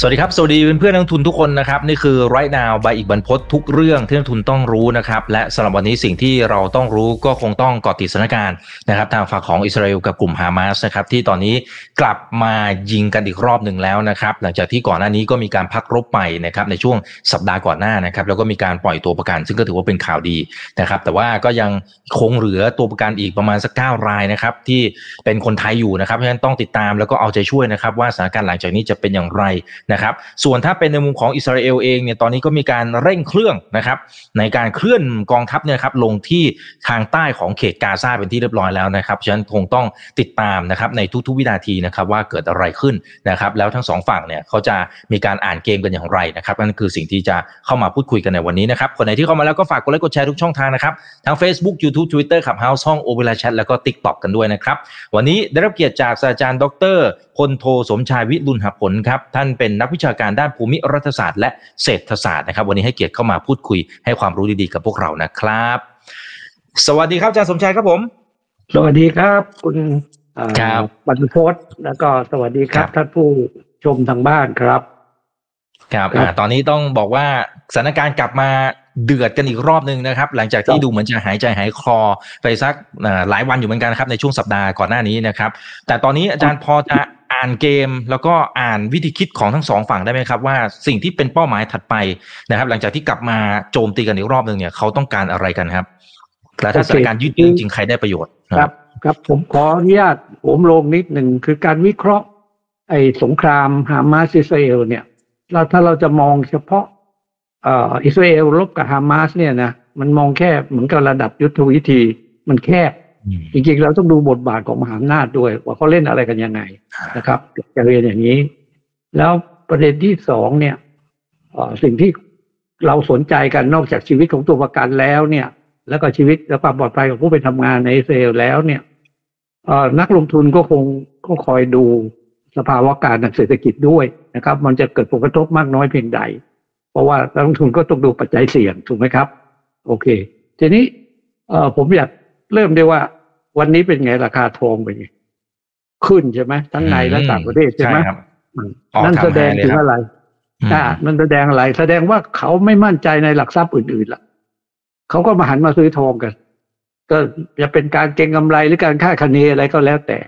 สวัสดีครับ สวัสดีเพื่อนนักทุนทุกคนนะครับ นี่คือ right now ใบอีกบรรพททุกเรื่องที่นักทุนต้องรู้นะครับ และสำหรับวันนี้สิ่งที่เราต้องรู้ก็คงต้องเกาะติดสถานการณ์นะครับทางฝั่งของอิสราเอลกับกลุ่มฮามาสนะครับที่ตอนนี้กลับมายิงกันอีกรอบหนึ่งแล้วนะครับ หลังจากที่ก่อนหน้านี้ก็มีการพักรบไปนะครับในช่วงสัปดาห์ก่อนหน้านะครับ แล้วก็มีการปล่อยตัวประกัน ซึ่งก็ถือว่าเป็นข่าวดีนะครับ แต่ว่าก็ยังคงเหลือตัวประกันอีกประมาณสักเก้ารายนะครับที่เป็นคนไทยอยู่นะครับเพราะฉะนั้นต้องติดตามแล้วก็เอาใจช่วยนะครับว่าสถานการณ์หลังจากนี้จะเป็นอย่างไรนะครับส่วนถ้าเป็นในมุมของอิสราเอลเองเนี่ยตอนนี้ก็มีการเร่งเครื่องนะครับในการเคลื่อนกองทัพเนี่ยครับลงที่ทางใต้ของเขตกาซาเป็นที่เรียบร้อยแล้วนะครับฉะนั้นคงต้องติดตามนะครับในทุกๆวินาทีนะครับว่าเกิดอะไรขึ้นนะครับแล้วทั้งสองฝั่งเนี่ยเขาจะมีการอ่านเกมกันอย่างไรนะครับนั่นคือสิ่งที่จะเข้ามาพูดคุยกันในวันนี้นะครับคนไหนที่เข้ามาแล้วก็ฝากกดไลค์กดแชร์ทุกช่องทางนะครับทั้ง Facebook YouTube Twitter ขับ House ห้องโอเวลาแชทแล้วก็ TikTok กันด้วยนะครับวันนี้ได้รับเกียรติจากศาสตราจารย์ ดรพลโทสมชายวิรุณหผลครับท่านเป็นนักวิชาการด้านภูมิรัฐศาสตร์และเศรษฐศาสตร์นะครับ วันนี้ให้เกียรติเข้ามาพูดคุยให้ความรู้ดีๆกับพวกเรานะครับ สวัสดีครับอาจารย์สมชายครับผม สวัสดีครับ คุณอ่าครับบรรพศแล้วก็สวัสดีครัครับบท่านผู้ชมทางบ้านครับ ครับครับอ่าตอนนี้ต้องบอกว่าสถานการณ์กลับมา เดือดกันอีกรอบหนึ่งนะครับ หลังจากที่ครับดูเหมือนจะหายใจหายคลอไปสักอ่าหลายวันอยู่เหมือนกันนะครับในช่วงสัปดาห์ก่อนหน้านี้นะครับ แต่ตอนนี้อาจารย์พอจะอ่านเกมแล้วก็อ่านวิธีคิดของทั้งสองฝั่งได้ไหมครับ ว่าสิ่งที่เป็นเป้าหมายถัดไปนะครับ หลังจากที่กลับมาโจมตีกันอีกรอบหนึ่งเนี่ยเขาต้องการอะไรกันครับและถ้าสถานการณ์ยืดเยื้อจริงๆใครได้ประโยชน์ครับ ครับผมขออนุญาตผมลงนิดหนึ่งคือการวิเคราะห์ ไอ้สงครามฮามาสอิสราเอลเนี่ย เราถ้าเราจะมองเฉพาะเอ่ออิสราเอลรบกับฮามาสเนี่ยนะมันมองแค่เหมือนกับระดับยุทธวิธี มันแคบอืมจริงๆเราต้องดูบทบาทของมหาอำนาจด้วย ว่าเขาเล่นอะไรกันยังไงนะครับจะเรียนอย่างนี้ แล้วประเด็นที่สองเนี่ยเอ่อสิ่งที่เราสนใจกันนอกจากชีวิตของตัวประกันแล้วเนี่ย แล้วก็ชีวิตและความปลอดภัยของผู้ไปทำงานในอิสราเอลแล้วเนี่ยเอ่อนักลงทุนก็คงก็คอยดูสภาวะการทางเศรษฐกิจด้วยนะครับ มันจะเกิดผลกระทบมากน้อยเพียงใดเพ ราะว่านักลงทุนก็ต้องดูปัจจัยเสี่ยงถูกไหมครับ โอเค ทีนี้เอ่อผมอยากเริ่มด้วยว่า วันนี้เป็นไงราคาทองเป็นไงขึ้นใช่ไหมทั้งในและต่างประเทศใช่ไหมครับอืมออกนั่นทำแสดงให้เลยถึงครับอะไรอืมอ่ามันแสดงอะไร แสดงว่าเขาไม่มั่นใจในหลักทรัพย์อื่นๆล่ะเขาก็มาหันมาซื้อทองกัน ก็จะเป็นการเก็งกำไรหรือการค่าดคะเนอะไรก็แล้วแต่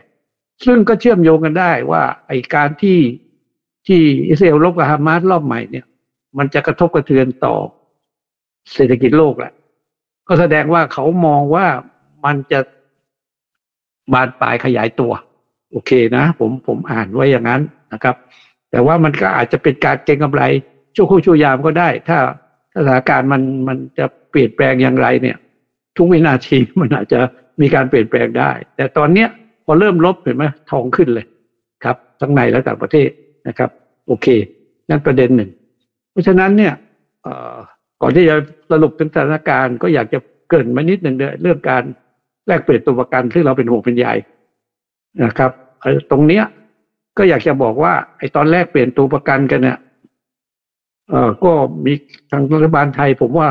ซึ่งก็เชื่อมโยงกันได้ว่าไอการที่ที่อิสราเอลรบกับฮามาสรอบใหม่เนี่ย มันจะกระทบกระเทือนต่อเศรษฐกิจโลกแหละก็แสดงว่าเขามองว่ามันจะบานปลายขยายตัว โอเคนะ ผมผมอ่านไว้อย่างนั้นนะครับ แต่ว่ามันก็อาจจะเป็นการเก็งกำไรชั่วครู่ชั่วยามก็ได้ถ้าถ้าสถานการณ์มันมันจะเปลี่ยนแปลงอย่างไรเนี่ย ทุกวินาทีมันอาจจะมีการเปลี่ยนแปลงได้ แต่ตอนเนี้ยพอเริ่มลบเห็นไหมทองขึ้นเลยครับ ทั้งในและต่างประเทศนะครับ โอเค นั่นประเด็นหนึ่ง เพราะฉะนั้นเนี่ยก่อนที่จะสรุปถึงสถานการณ์ก็อยากจะเกินมานิดหนึ่งเด้อเรื่องการแลกเปลี่ยนตัวประกันซึ่งเราเป็นห่วงเป็นใยนะครับเอ่อตรงเนี้ยก็อยากจะบอกว่าไอ้ตอนแรกเปลี่ยนตัวประกันกันเนี่ยเอ่อก็มีทางรัฐบาลไทย ผมว่า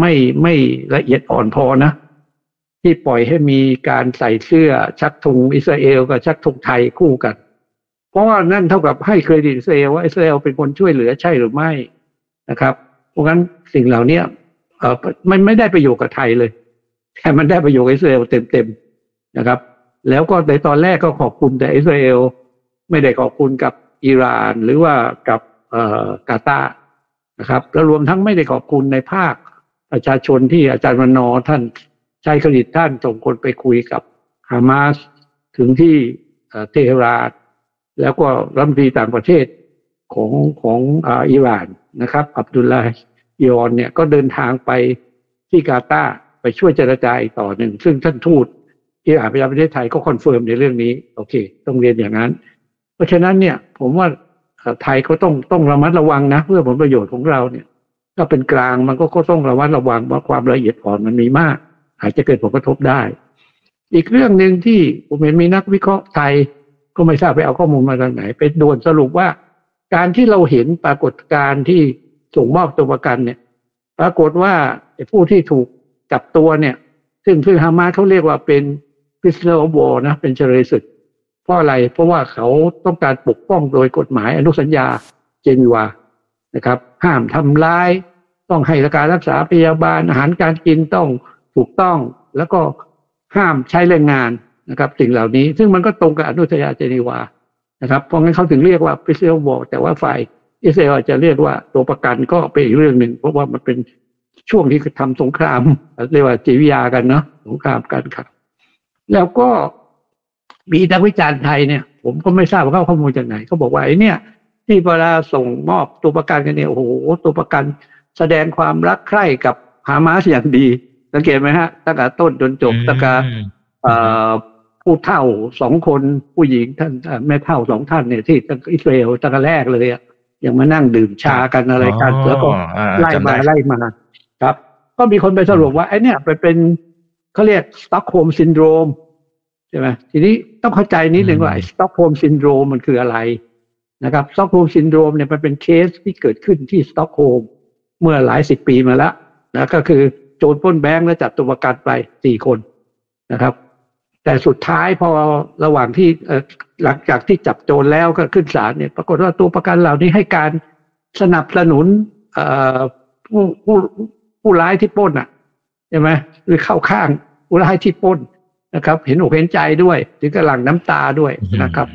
ไม่ไม่ละเอียดอ่อนพอนะ ที่ปล่อยให้มีการใส่เสื้อชักธงอิสราเอลกับชักธงไทยคู่กัน เพราะว่านั่นเท่ากับให้เครดิตอิสราเอลว่าอิสราเอลเป็นคนช่วยเหลือใช่หรือไม่นะครับ เพราะงั้นสิ่งเหล่านี้เอ่อมันไม่ได้ประโยชน์กับไทยเลย แต่มันได้ประโยชน์กับอิสราเอลเต็มๆนะครับ แล้วก็ในตอนแรกก็ขอบคุณแต่อิสราเอลไม่ได้ขอบคุณกับอิหร่านหรือว่ากับอ่อกาตาร์นะครับแล้วรวมทั้งไม่ได้ขอบคุณในภาคประชาชนที่อาจารย์วันนอท่านใช้เครดิตท่านส่งคนไปคุยกับฮามาสถึงที่เอ่อเทหราน แล้วก็รัฐมนตรีต่างประเทศของของอิหร่านนะครับ อับดุลลาห์ยอนเนี่ยก็เดินทางไปที่กาตาร์ไปช่วยเจรจาอีกต่อหนึ่ง ซึ่งท่านทูตอิหร่านประจำประเทศไทยก็ confirm ในเรื่องนี้ โอเค ต้องเรียนอย่างนั้น เพราะฉะนั้นเนี่ยผมว่าไทยก็ต้องต้องระมัดระวังนะ เพื่อผลประโยชน์ของเราเนี่ยถ้าเป็นกลางมันก็ก็ต้องระมัดระวังว่าความละเอียดอ่อนมันมีมาก อาจจะเกิดผลกระทบได้ อีกเรื่องหนึ่งที่ผมเห็นมีนักวิเคราะห์ไทย ก็ไม่ทราบไปเอาข้อมูลมาจากไหนเป็นด่วนสรุปว่า การที่เราเห็นปรากฏการณ์ที่ส่งมอบตัวประกันเนี่ย ปรากฏว่าผู้ที่ถูกจับตัวเนี่ย ซึ่งซึ่งฮามาสเขาเรียกว่าเป็น prisoner of war นะเป็นเฉลยศึกเพราะอะไร เพราะว่าเขาต้องการปกป้องโดยกฎหมายอนุสัญญาเจนีวานะครับ ห้ามทำร้าย ต้องให้การรักษาพยาบาลอาหารการกินต้องถูกต้อง แล้วก็ห้ามใช้แรงงาน นะครับสิ่งเหล่านี้ซึ่งมันก็ตรงกับอนุสัญญาเจนีวานะครับเพราะงั้นเขาถึงเรียกว่า prisoner of war แต่ว่าฝ่ายอิสราเอลจะเรียกว่าตัวประกันก็เป็นอีกเรื่องหนึ่งเพราะว่ามันเป็นช่วงที่ทำสงคราม เรียกว่าจีวิยากันเนาะสงครามกันครับ แล้วก็มีนักวิจารณ์ไทยเนี่ย ผมก็ไม่ทราบว่าเขาข้อมูลจากไหนเขาบอกว่าไอ้เนี่ย ที่เวลาส่งมอบตัวประกันกันเนี่ยโอ้โหตัวประกันแสดงความรักใคร่กับฮามาสอย่างดี สังเกตไหมฮะตั้งแต่ต้นจนจบตั้งแต่ ผู้เฒ่าสองคนผู้หญิงท่านแม่เฒ่าสองท่านเนี่ยที่อิสราเอลตั้งแต่แรกเลยอะยังมานั่งดื่มชากันอะไรกันแล้วก็ไล่มาไล่มาครับ ก็มีคนไปสรุปว่าไอ้นี่ไปเป็นเขาเรียก Stockholm syndrome ใช่ไหมทีนี้ต้องเข้าใจนิดหนึ่งว่า Stockholm syndrome มันคืออะไรนะครับ Stockholm syndrome เนี่ยมันเป็นเคสที่เกิดขึ้นที่สตอกโฮล์มเมื่อหลายสิบปีมาแล้วนะก็คือโจรป้นแบงก์แล้วจับตัวประกันไปสี่คนนะครับ แต่สุดท้ายพอระหว่างที่หลังจากที่จับโจรแล้วก็ขึ้นศาลเนี่ยปรากฏว่าตัวประกันเหล่านี้ให้การสนับสนุนผู้ผู้ผู้ร้ายที่ป้นอะใช่ไหมหรือเข้าข้างผู้ร้ายที่ป้นนะครับ เห็นอกเห็นใจด้วยถึงกระหลังน้ำตาด้วยนะครับ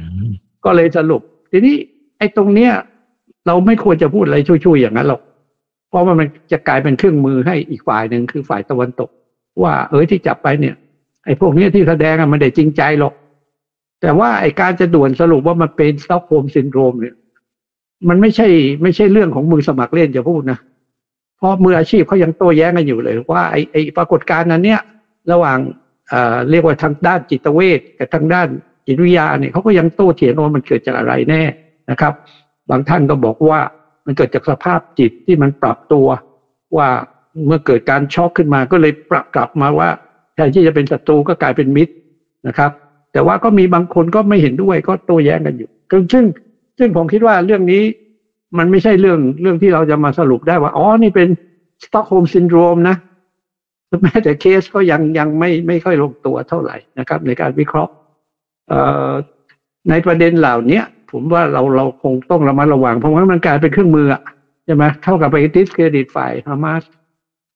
ก็เลยสรุป ทีนี้ไอ้ตรงเนี้ย เราไม่ควรจะพูดอะไรชุ่ยๆอย่างนั้นหรอกเพราะว่ามันจะกลายเป็นเครื่องมือให้อีกฝ่ายหนึ่งคือฝ่ายตะวันตก ว่าเอ้ยที่จับไปเนี่ย ไอ้พวกนี้ที่แสดงอะไม่ได้จริงใจหรอก แต่ว่าไอ้การจะด่วนสรุปว่ามันเป็น Stockholm syndrome เนี่ยมันไม่ใช่ไม่ใช่เรื่องของมือสมัครเล่นจะพูดนะเพราะมืออาชีพเขายังโต้แย้งกันอยู่เลย ว่าไอ้ไอ้ปรากฏการณ์นั้นเนี่ย ระหว่างเอ่อเรียกว่าทางด้านจิตเวชกับทางด้านจิตวิทยาเนี่ยเขาก็ยังโต้เถียงว่ามันเกิดจากอะไรแน่นะครับ บางท่านก็บอกว่ามันเกิดจากสภาพจิตที่มันปรับตัวว่าเมื่อเกิดการช็อกขึ้นมาก็เลยปรับกลับมาว่า แทนที่จะเป็นศัตรูก็กลายเป็นมิตรนะครับ แต่ว่าก็มีบางคนก็ไม่เห็นด้วยก็โต้แย้งกันอยู่ซึ่งซึ่งผมคิดว่าเรื่องนี้มันไม่ใช่เรื่องเรื่องที่เราจะมาสรุปได้ว่า อ๋อ นี่เป็น Stockholm syndrome นะแม้แต่เคสก็ยังยังไม่ไม่ค่อยลงตัวเท่าไหร่นะครับ ในการวิเคราะห์ในประเด็นเหล่านี้ผมว่าเราเราคงต้องระมัดระวังเพราะว่ามันกลายเป็นเครื่องมือใช่ไหมเท่ากับไปดิสเครดิตฝ่ายฮามาส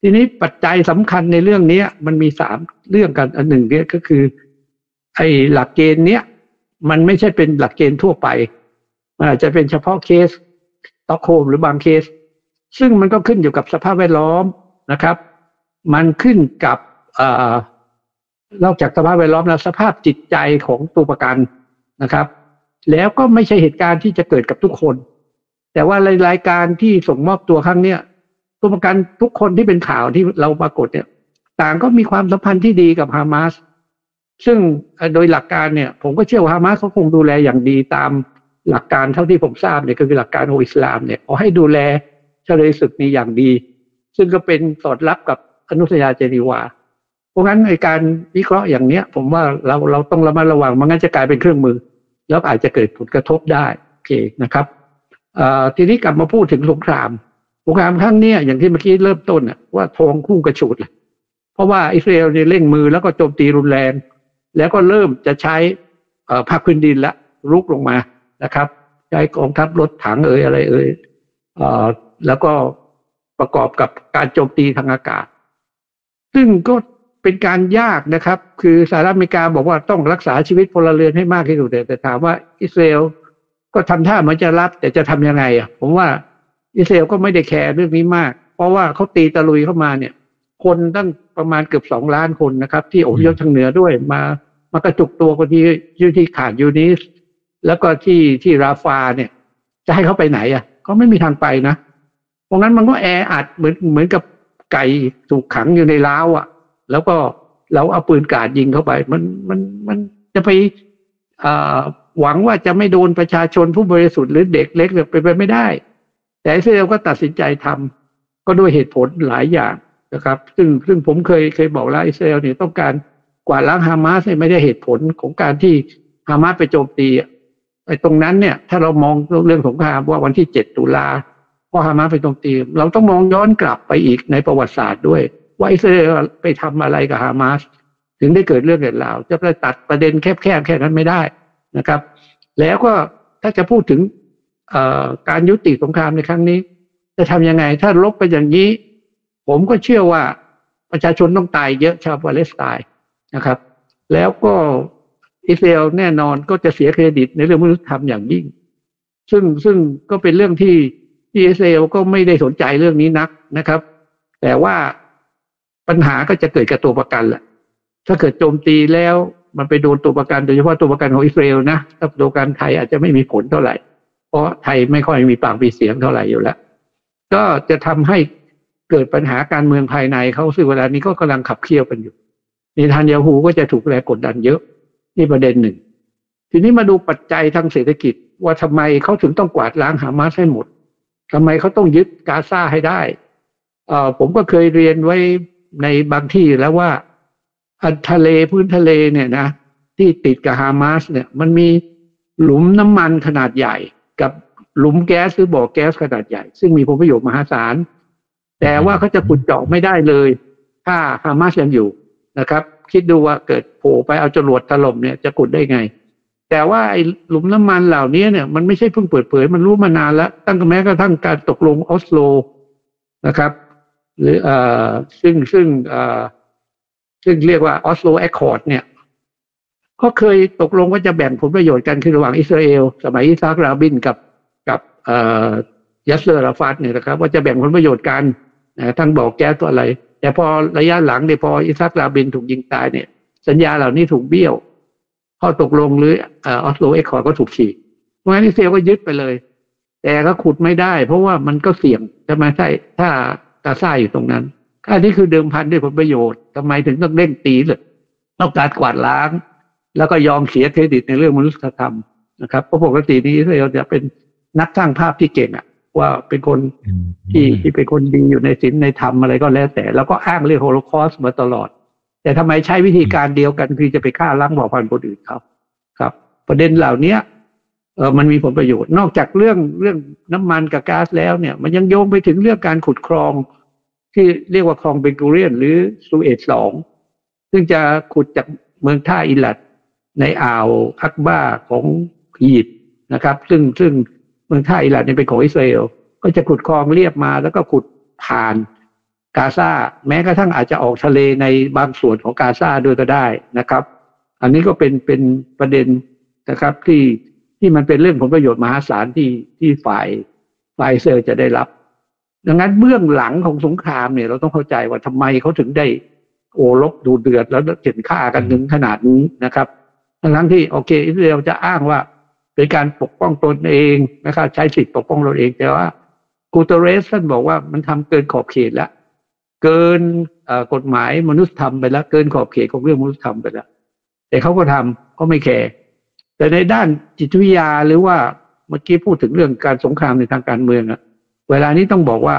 ทีนี้ปัจจัยสำคัญในเรื่องนี้มันมีสามเรื่องกันอันหนึ่งเนี่ยก็คือ ไอ้หลักเกณฑ์เนี้ยมันไม่ใช่เป็นหลักเกณฑ์ทั่วไปมันอาจจะเป็นเฉพาะเคสต็อกโฮมหรือบางเคส ซึ่งมันก็ขึ้นอยู่กับสภาพแวดล้อมนะครับ มันขึ้นกับอนอกจากสภาพแวดล้อมแล้วสภาพจิตใจของตัวประกันนะครับ แล้วก็ไม่ใช่เหตุการณ์ที่จะเกิดกับทุกคน แต่ว่ารายการที่ส่งมอบตัวครั้งเนี้ย ตัวประกันทุกคนที่เป็นข่าวที่เราปรากฏเนี่ย ต่างก็มีความสัมพันธ์ที่ดีกับฮามาสซึ่งโดยหลักการเนี่ย ผมก็เชื่อว่าฮามาสเขาคงดูแลอย่างดีตามหลักการเท่าที่ผมทราบเนี่ยก็คือหลักการของอิสลามเนี่ยขอให้ดูแลเฉลยศึกนี้อย่างดี ซึ่งก็เป็นสอดรับกับอนุสยาเจนีวา เพราะงั้นในการวิเคราะห์อย่างเนี้ย ผมว่าเราเราต้องระมัดระวังมันงั้นจะกลายเป็นเครื่องมือ แล้วอาจจะเกิดผลกระทบได้โอเคนะครับทีนี้กลับมาพูดถึงสงคราม งครามครั้งนี้อย่างที่เมื่อกี้เริ่มต้นอะว่าทองคู่กระฉุดเลยเพราะว่าอิสราเอลเนี่ยเร่งมือแล้วก็โจมตีรุนแรง แล้วก็เริ่มจะใช้ภาคพื้นดินละรุกลงมานะครับ ใช้กองทัพรถถังเอ่ยอะไรเอ่ยแล้วก็ประกอบกับการโจมตีทางอากาศ ซึ่งก็เป็นการยากนะครับ คือสหรัฐอเมริกาบอกว่าต้องรักษาชีวิตพลเรือนให้มากที่สุดแต่ถามว่าอิสราเอลก็ทำท่าเหมือนจะรับแต่จะทํำยังไงอะผมว่า อิสราเอลก็ไม่ได้แคร์เรื่องนี้มาก เพราะว่าเขาตีตะลุยเข้ามาเนี่ย คนตั้งประมาณเกือบสองล้านคนนะครับ ที่อพยพทางเหนือด้วยมามากระจุกตัวคนที่ยูที่ขาดยูนิสแล้วก็ที่ที่ราฟาเนี่ย จะให้เขาไปไหนอะเขาไม่มีทางไปนะเพราะงั้นมันก็แออัดเหมือนเหมือนกับไก่ถูกขังอยู่ในล้าวอะ แล้วก็เราเอาปืนกาดยิงเข้าไป มันมันมันจะไปหวังว่าจะไม่โดนประชาชนผู้บริสุทธิ์หรือเด็กเล็กไปไปไม่ได้ แต่อิสราเอลก็ตัดสินใจทำก็ด้วยเหตุผลหลายอย่างนะครับ ซึ่งซึ่งผมเคยเคยบอกแล้วอิสราเอลเนี่ยต้องการกวาดล้างฮามาสไม่ได้เหตุผลของการที่ฮามาสไปโจมตีไอ้ตรงนั้นเนี่ย ถ้าเรามองเรื่องสงครามว่าวันที่เจ็ดตุลาพอฮามาสไปตรงตีเราต้องมองย้อนกลับไปอีกในประวัติศาสตร์ด้วย ว่าอิสราเอลไปทำอะไรกับฮามาสถึงได้เกิดเรื่องเกิดราวจะไปตัดประเด็นแคบๆแค่นั้นไม่ได้นะครับ แล้วก็ถ้าจะพูดถึง การยุติสงครามในครั้งนี้ จะทำยังไง ถ้าลบไปอย่างนี้ ผมก็เชื่อว่าประชาชนต้องตายเยอะชาวปาเลสไตน์นะครับ แล้วก็อิสราเอลแน่นอนก็จะเสียเครดิตในเรื่องมนุษยธรรมอย่างยิ่ง ซึ่งซึ่งก็เป็นเรื่องที่ที่อิสราเอลก็ไม่ได้สนใจเรื่องนี้นักนะครับ แต่ว่าปัญหาก็จะเกิดกับตัวประกันแหละถ้าเกิดโจมตีแล้วมันไปโดนตัวประกันโดยเฉพาะตัวประกันของอิสราเอลนะถ้าตัวประกันไทยอาจจะไม่มีผลเท่าไหร่ เพราะไทยไม่ค่อยมีปากมีเสียงเท่าไหร่อยู่แล้ว ก็จะทำให้เกิดปัญหาการเมืองภายในเขาซึ่งเวลานี้ก็กำลังขับเคี่ยวกันอยู่นิทานยาฮูก็จะถูกแรงกดดันเยอะนี่ประเด็นหนึ่ง ทีนี้มาดูปัจจัยทางเศรษฐกิจ ว่าทำไมเขาถึงต้องกวาดล้างหามาสให้หมดทำไมเขาต้องยึดกาซาให้ได้เออผมก็เคยเรียนไว้ในบางที่แล้วว่าทะเลพื้นทะเลเนี่ยนะที่ติดกับฮามาสเนี่ย มันมีหลุมน้ำมันขนาดใหญ่ กับหลุมแก๊สหรือบ่อแก๊สขนาดใหญ่ ซึ่งมีผลประโยชน์มหาศาล แต่ว่าเขาจะขุดเจาะไม่ได้เลย ถ้าฮามาสยังอยู่นะครับ คิดดูว่าเกิดโผล่ไปเอาจรวดถล่มเนี่ยจะขุดได้ไง แต่ว่าไอ้หลุมน้ำมันเหล่านี้เนี่ยมันไม่ใช่เพิ่งเปิดเผย มันรู้มานานแล้ว ตั้งแต่แม้กระทั่งการตกลงออสโลนะครับ หรือเอ่อซึ่งซึ่งเอ่อซึ่งเรียกว่า Oslo Accord เนี่ย ก็เคยตกลงว่าจะแบ่งผลประโยชน์กันคือระหว่างอิสราเอล สมัยอิสซัคราบินกับกับยัสเซอร์อาราฟัตเนี่ยนะครับ ว่าจะแบ่งผลประโยชน์กันทั้งบ่อแก๊สตัวอะไร แต่พอระยะหลังเนี่ยพออิสซัคราบินถูกยิงตายเนี่ย สัญญาเหล่านี้ถูกเบี้ยวข้อตกลงหรือ Oslo Accord ก็ถูกฉีกเพราะงั้นอิสราเอลก็ยึดไปเลย แต่ก็ขุดไม่ได้ เพราะว่ามันก็เสี่ยงจะมาใช่ถ้ากาซาอยู่ตรงนั้นอันนี้คือเดิมพันด้วยผลประโยชน์ทำไมถึงต้องเร่งตีเลยต้องการกวาดล้าง แล้วก็ยอมเสียเครดิตในเรื่องมนุษยธรรมนะครับเพราะปกตินี้เราจะเป็นนักสร้างภาพที่เก่งอะว่าเป็นคนที่ที่เป็นคนดีอยู่ในศีลในธรรมอะไรก็แล้วแต่ แล้วก็อ้างเรื่องโฮโลคอสมาตลอด แต่ทำไมใช้วิธีการเดียวกันคือจะไปฆ่าล้างเผ่าพันธุ์คนอื่นครับครับ ประเด็นเหล่าเนี้ยเออมันมีผลประโยชน์นอกจากเรื่องเรื่องน้ำมันกับก๊าซแล้วเนี่ย มันยังโยงไปถึงเรื่องการขุดคลอง ที่เรียกว่าคลองเบเกเรียน หรือซูเอตสองซึ่งจะขุดจากเมืองท่าอิลัด ในอ่าวอักบ้าของอียิปต์นะครับ ซึ่งซึ่งเมืองท่าอิลัดนี่เป็นของอิสราเอลก็จะขุดคลองเรียบมาแล้วก็ขุดผ่านกาซาแม้กระทั่งอาจจะออกทะเลในบางส่วนของกาซาด้วยก็ได้นะครับ อันนี้ก็เป็นเป็นประเด็นนะครับที่ที่มันเป็นเรื่องผลประโยชน์มหาศาลที่ที่ฝ่ายฝ่ายเซอร์จะได้รับ ดังนั้นเบื้องหลังของสงครามเนี่ยเราต้องเข้าใจว่าทำไมเขาถึงได้โอลบดูเดือดแล้วเห็นฆ่ากันถึงขนาดนี้นะครับ ทั้งที่โอเค อิสราเอลจะอ้างว่าเป็นการปกป้องตนเองนะครับใช้สิทธิปกป้องตนเองแต่ว่ากูเตเรสท่านบอกว่ามันทำเกินขอบเขตแล้วเกินกฎหมายมนุษยธรรมไปแล้ว เกินขอบเขตของเรื่องมนุษยธรรมไปแล้ว แต่เขาก็ทำเขาไม่แคร์แต่ในด้านจิตวิทยาหรือว่าเมื่อกี้พูดถึงเรื่องการสงครามในทางการเมืองอะเวลานี้ต้องบอกว่า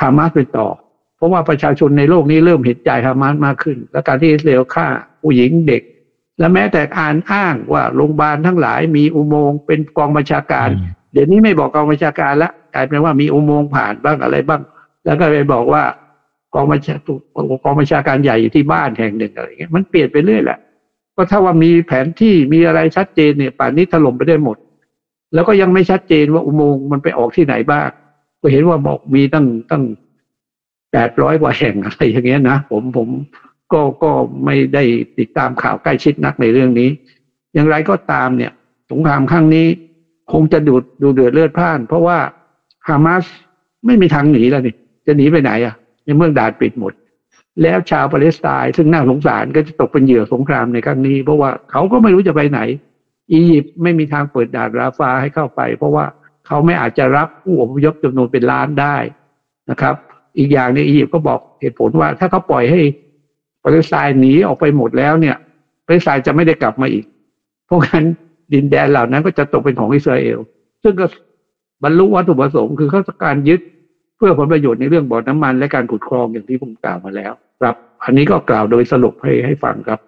ฮามาสเป็นต่อ เพราะว่าประชาชนในโลกนี้เริ่มเห็นใจฮามาสมากขึ้น และการที่อิสราเอลฆ่าผู้หญิงเด็ก และแม้แต่อ่านอ้างว่าโรงพยาบาลทั้งหลายมีอุโมงค์เป็นกองบัญชาการ เดี๋ยวนี้ไม่บอกกองบัญชาการละกลายเป็นว่ามีอุโมงค์ผ่านบ้างอะไรบ้าง แล้วก็ไปบอกว่ากองบัญชากองบัญชาการใหญ่อยู่ที่บ้านแห่งหนึ่งอะไรเงี้ยมันเปลี่ยนไปเรื่อยแหละก็ถ้าว่ามีแผนที่มีอะไรชัดเจนเนี่ยป่านนี้ถล่มไปได้หมด แล้วก็ยังไม่ชัดเจนว่าอุโมงค์มันไปออกที่ไหนบ้างก็เห็นว่าบอกมีตั้งตั้งแปดร้อยกว่าแห่งอะไรอย่างเงี้ยนะผมผม ก็ก็ไม่ได้ติดตามข่าวใกล้ชิดนักในเรื่องนี้ อย่างไรก็ตามเนี่ยสงครามครั้งนี้ คงจะดูดดูเดือดเลือดพ่าน เพราะว่าฮามาสไม่มีทางหนีแล้วนี่จะหนีไปไหนอะ ในเมืองด่านปิดหมด แล้วชาวปาเลสไตน์ซึ่งน่าสงสารก็จะตกเป็นเหยื่อสงครามในครั้งนี้ เพราะว่าเขาก็ไม่รู้จะไปไหน อียิปต์ไม่มีทางเปิดด่านราฟาให้เข้าไป เพราะว่าเขาไม่อาจจะรับผู้อพยพจำนวนเป็นล้านได้นะครับ อีกอย่างในอียิปต์ก็บอกเหตุผลว่า ถ้าเขาปล่อยให้ ปาเลสไตน์หนีออกไปหมดแล้วเนี่ยปาเลสไตน์จะไม่ได้กลับมาอีก เพราะงั้นดินแดนเหล่านั้นก็จะตกเป็นของอิสราเอล ซึ่งก็บรรลุวัตถุประสงค์คือเขาต้องการยึดเพื่อผลประโยชน์ในเรื่องบ่อน้ำมัน และการขุดคลองอย่างที่ผมกล่าวมาแล้ว ครับ อันนี้ก็กล่าวโดยสรุปให้ให้ฟังครับ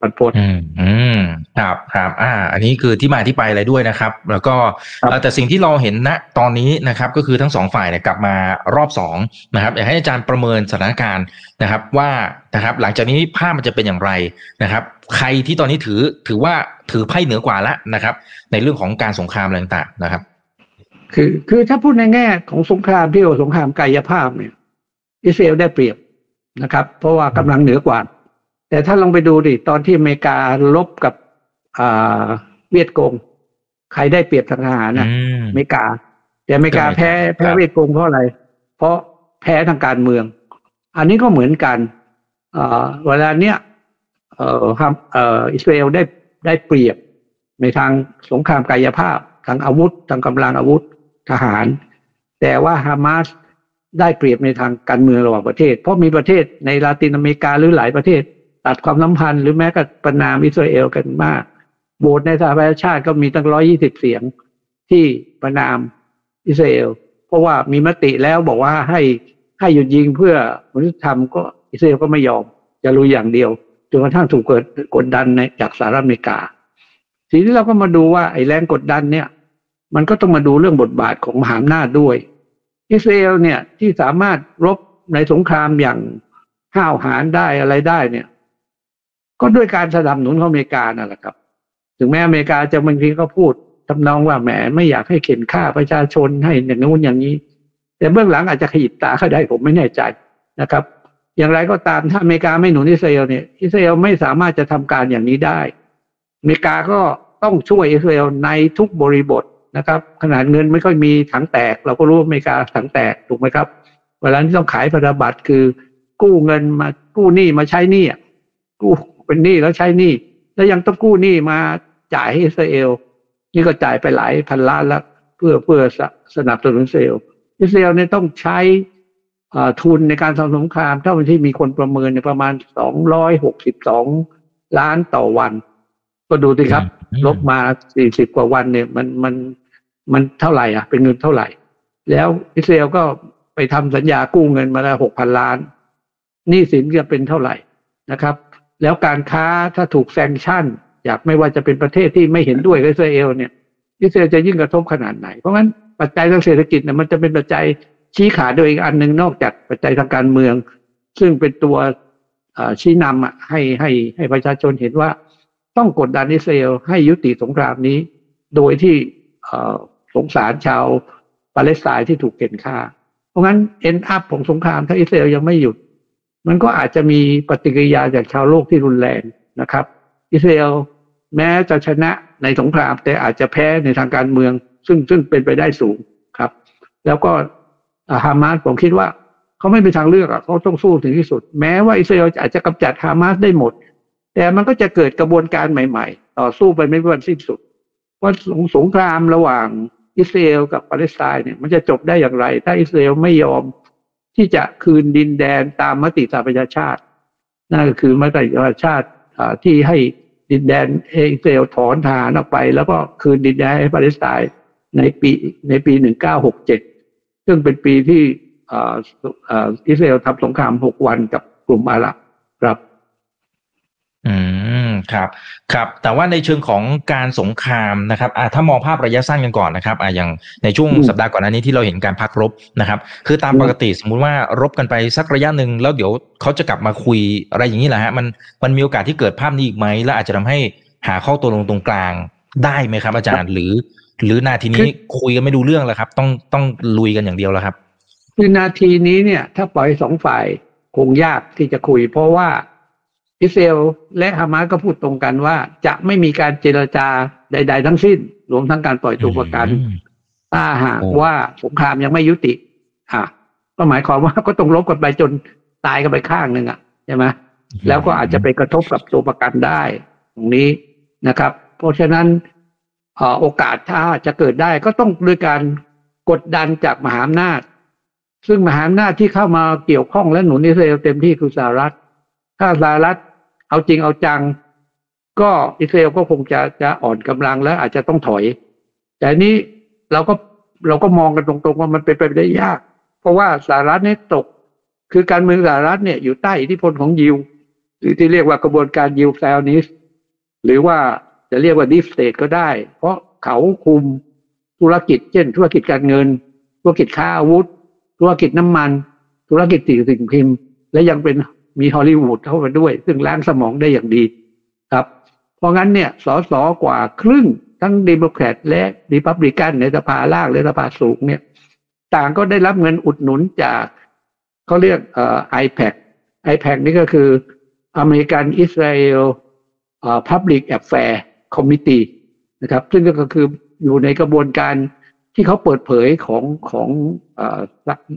บรรพตอืมอืมครับครับอ่า อันนี้คือที่มาที่ไปอะไรด้วยนะครับ แล้วก็ครับเอ่อแต่สิ่งที่เราเห็นณตอนนี้นะครับ ก็คือทั้งสองฝ่ายเนี่ยกลับมารอบสองนะครับอยากให้อาจารย์ประเมินสถานการณ์นะครับว่านะครับ หลังจากนี้ภาพมันจะเป็นอย่างไรนะครับ ใครที่ตอนนี้ถือถือว่าถือไพ่เหนือกว่าแล้วนะครับ ในเรื่องของการสงครามอะไรต่างๆนะครับ คือคือถ้าพูดในแง่ของสงครามที่ว่าสงครามกายภาพเนี่ย อิสราเอลได้เปรียบนะครับ เพราะว่ากำลังเหนือกว่า แต่ถ้าลองไปดูดิตอนที่อเมริกาลบกับอ่าเวียดกง ใครได้เปรียบทางทหารนะอืมอเมริกา แต่อเมริกาใช่แพ้ครับแพ้เวียดกงเพราะอะไร เพราะแพ้ทางการเมือง อันนี้ก็เหมือนกันเอ่อเวลาเนี้ยเอ่อครับเอ่ออิสราเอลได้ได้เปรียบในทางสงครามกายภาพทางอาวุธทางกำลังอาวุธทหาร แต่ว่าฮามาสได้เปรียบในทางการเมืองระหว่างประเทศ เพราะมีประเทศในลาตินอเมริกาหรือหลายประเทศ ตัดความสัมพันธ์หรือแม้กระประนามอิสราเอลกันมากโหวตในสหประชาชาติก็มีตั้งร้อยี่สิบเสียงที่ประนามอิสราเอล เพราะว่ามีมติแล้วบอกว่าให้ให้หยุดยิงเพื่อมนุษยธรรมก็อิสราเอลก็ไม่ยอมจะรู้อย่างเดียวจนกระทั่งถูกกดกดดันในจากสหรัฐอเมริกา ทีนี้เราก็มาดูว่าไอ้แรงกดดันเนี่ย มันก็ต้องมาดูเรื่องบทบาทของมหาอำนาจด้วย อิสราเอลเนี่ยที่สามารถรบในสงครามอย่างห้าวหาญได้อะไรได้เนี่ย ก็ด้วยการสนับสนุนของอเมริกานั่นแหละครับ ถึงแม้อเมริกาจะบางทีก็พูดทำนองว่าแหมไม่อยากให้เข็นฆ่าประชาชนให้อย่างนู้นอย่างนี้ แต่เบื้องหลังอาจจะขยิบตาเขาได้ผมไม่แน่ใจนะครับ อย่างไรก็ตามถ้าอเมริกาไม่หนุนอิสราเอลเนี่ยอิสราเอลไม่สามารถจะทำการอย่างนี้ได้อเมริกาก็ต้องช่วยอิสราเอลในทุกบริบทนะครับ ขนาดเงินไม่ค่อยมีถังแตก เราก็รู้ว่าอเมริกาถังแตกถูกไหมครับ เวลาที่ต้องขายพันธบัตรคือ กู้เงินมากู้หนี้มาใช้หนี้อะกู้ เป็นหนี้แล้วใช้หนี้แล้วยังต้องกู้หนี้มาจ่ายให้อิสราเอล นี่ก็จ่ายไปหลายพันล้านแล้วเพื่อเพื่อสสนับสนุนอิสราเอลอิสราเอลเนี่ยต้องใช้อ่าทุนในการทำสงครามเท่าที่มีคนประเมินเนี่ยประมาณสองร้อยหกสิบสองล้านต่อวัน ก็ดูสิครับอืมลบมาสี่สิบกว่าวันเนี่ย มันมันมันเท่าไหร่อะ เป็นเงินเท่าไหร่ แล้วอิสราเอลก็ไปทำสัญญากู้เงินมาแล้วหกพันล้านหนี้สินจะเป็นเท่าไหร่นะครับ แล้วการค้าถ้าถูกแซงชั่น อยากไม่ว่าจะเป็นประเทศที่ไม่เห็นด้วยกับอิสราเอลเนี่ยอิสราเอลจะยิ่งกระทบขนาดไหน เพราะงั้นปัจจัยทางเศรษฐกิจเนี่ยมันจะเป็นปัจจัยชี้ขาดโดยอีกอันหนึ่งนอกจากปัจจัยทางการเมือง ซึ่งเป็นตัวชี้นำอะให้ให้ให้ประชาชนเห็นว่า ต้องกดดันอิสราเอลให้ยุติสงครามนี้ โดยที่สงสารชาวปาเลสไตน์ที่ถูกเก็นฆ่า เพราะงั้นเอ็นอัพของสงครามถ้าอิสราเอลยังไม่หยุด มันก็อาจจะมีปฏิกิริยาจากชาวโลกที่รุนแรงนะครับ อิสราเอลแม้จะชนะในสงคราม แต่อาจจะแพ้ในทางการเมือง ซึ่งซึ่งเป็นไปได้สูงครับ แล้วก็ฮามาสผมคิดว่าเขาไม่มีทางเลือกเขาต้องสู้ถึงที่สุด แม้ว่าอิสราเอลอาจจะกำจัดฮามาสได้หมด แต่มันก็จะเกิดกระบวนการใหม่ ๆ ต่อสู้ไปไม่มีวันสิ้นสุดว่าสงสงครามระหว่างอิสราเอลกับปาเลสไตน์เนี่ยมันจะจบได้อย่างไร ถ้าอิสราเอลไม่ยอม ที่จะคืนดินแดนตามมติสหประชาชาติ นั่นก็คือมติสหประชาชาติที่ให้ดินแดนเอเซลถอนทหารออกไป แล้วก็คืนดินแดนให้ปาเลสไตน์ในปีในปี 1967 ซึ่งเป็นปีที่อิสราเอลทำสงคราม 6 วันกับกลุ่มอาหรับครับ ครับครับแต่ว่าในเชิงของการสงครามนะครับอ่าถ้ามองภาพระยะสั้นกันก่อนนะครับอ่าอย่างในช่วงอืมสัปดาห์ก่อนหน้านี้ที่เราเห็นการพักรบนะครับ คือตามอืมปกติสมมุติว่ารบกันไปสักระยะหนึ่งแล้วเดี๋ยวเขาจะกลับมาคุยอะไรอย่างนี้แหละฮะมันมันมีโอกาสที่เกิดภาพนี้อีกไหมและอาจจะทำให้หาข้อตกลงตรงกลางได้ไหมครับ อาจารย์หรือ หรือนาทีนี้คุยกันไม่ดูเรื่องแล้วครับ ต้องต้องลุยกันอย่างเดียวแล้วครับคือนาทีนี้เนี่ย ถ้าปล่อยสองฝ่ายคงยากที่จะคุย เพราะว่า อิสราเอลและฮามาสก็พูดตรงกันว่า จะไม่มีการเจรจาใด ๆ ทั้งสิ้น รวมทั้งการปล่อยตัวประกันอืมถ้าหากโอ้ว่าสงครามยังไม่ยุติ อะ ก็หมายความว่าก็ต้องลบกันไปจนตายกันไปข้างหนึ่งอะใช่ไหมแล้วก็อาจจะไปกระทบกับตัวประกันได้ ตรงนี้นะครับ เพราะฉะนั้นเอ่อโอกาสถ้าจะเกิดได้ก็ต้องด้วยการกดดันจากมหาอำนาจ ซึ่งมหาอำนาจที่เข้ามาเกี่ยวข้องและหนุนอิสราเอลเต็มที่คือสหรัฐ ถ้าสหรัฐ เอาจริงเอาจัง ก็อิสราเอลก็คงจะจะอ่อนกำลังและอาจจะต้องถอย แต่อันนี้เราก็เราก็มองกันตรงๆว่ามันเป็นไปได้ยาก เพราะว่าสหรัฐเนี่ยตก คือการเมืองสหรัฐเนี่ยอยู่ใต้อิทธิพลของยิวหรือที่เรียกว่ากระบวนการยิว Zionist หรือว่าจะเรียกว่า deep state ก็ได้ เพราะเขาคุมธุรกิจเช่น ธุรกิจการเงิน ธุรกิจค้าอาวุธ ธุรกิจน้ำมัน ธุรกิจสิ่งสิ่งพิมพ์ และยังเป็น มีฮอลลีวูดเข้ามาด้วย ซึ่งล้างสมองได้อย่างดีครับ เพราะงั้นเนี่ยสสกว่าครึ่งทั้งเดโมแครตและริพับลิกันในสภาล่างและสภาสูงเนี่ย ต่างก็ได้รับเงินอุดหนุนจากเขาเรียกเอ่อ IPAC IPAC นี่ก็คืออเมริกันอิสราเอลเอ่อ Public Affairs Committee นะครับ ซึ่งก็คืออยู่ในกระบวนการที่เขาเปิดเผยของของ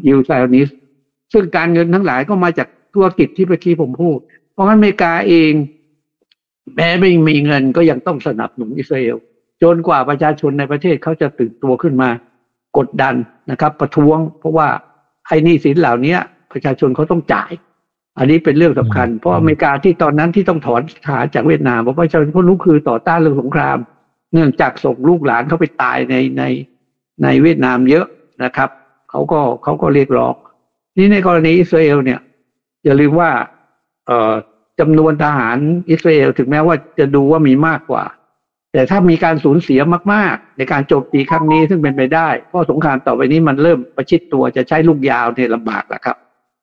ยูไซอนิสซึ่งการเงินทั้งหลายก็มาจาก ธุรกิจที่เมื่อกี้ผมพูด เพราะงั้นอเมริกาเอง แม้ไม่มีเงินก็ยังต้องสนับสนุนอิสราเอลจนกว่าประชาชนในประเทศเขาจะตื่นตัวขึ้นมากดดันนะครับ ประท้วง เพราะว่าไอ้หนี้สินเหล่านี้ประชาชนเขาต้องจ่าย อันนี้เป็นเรื่องสำคัญ เพราะอเมริกาที่ตอนนั้นที่ต้องถอนทหารจากเวียดนามเพราะประชาชนเขารู้คือต่อต้านเรื่องสงคราม เนื่องจากส่งลูกหลานเขาไปตายในในในเวียดนามเยอะนะครับเขาก็เขาก็เรียกร้องนี่ในกรณีอิสราเอลเนี่ย อย่าลืมว่าเอ่อจำนวนทหารอิสราเอลถึงแม้ว่าจะดูว่ามีมากกว่า แต่ถ้ามีการสูญเสียมาก ๆ ในการโจมตีครั้งนี้ซึ่งเป็นไปได้เพราะสงครามต่อไปนี้มันเริ่มประชิดตัวจะใช้ลูกยาวเนี่ยลำบากแล้วครับ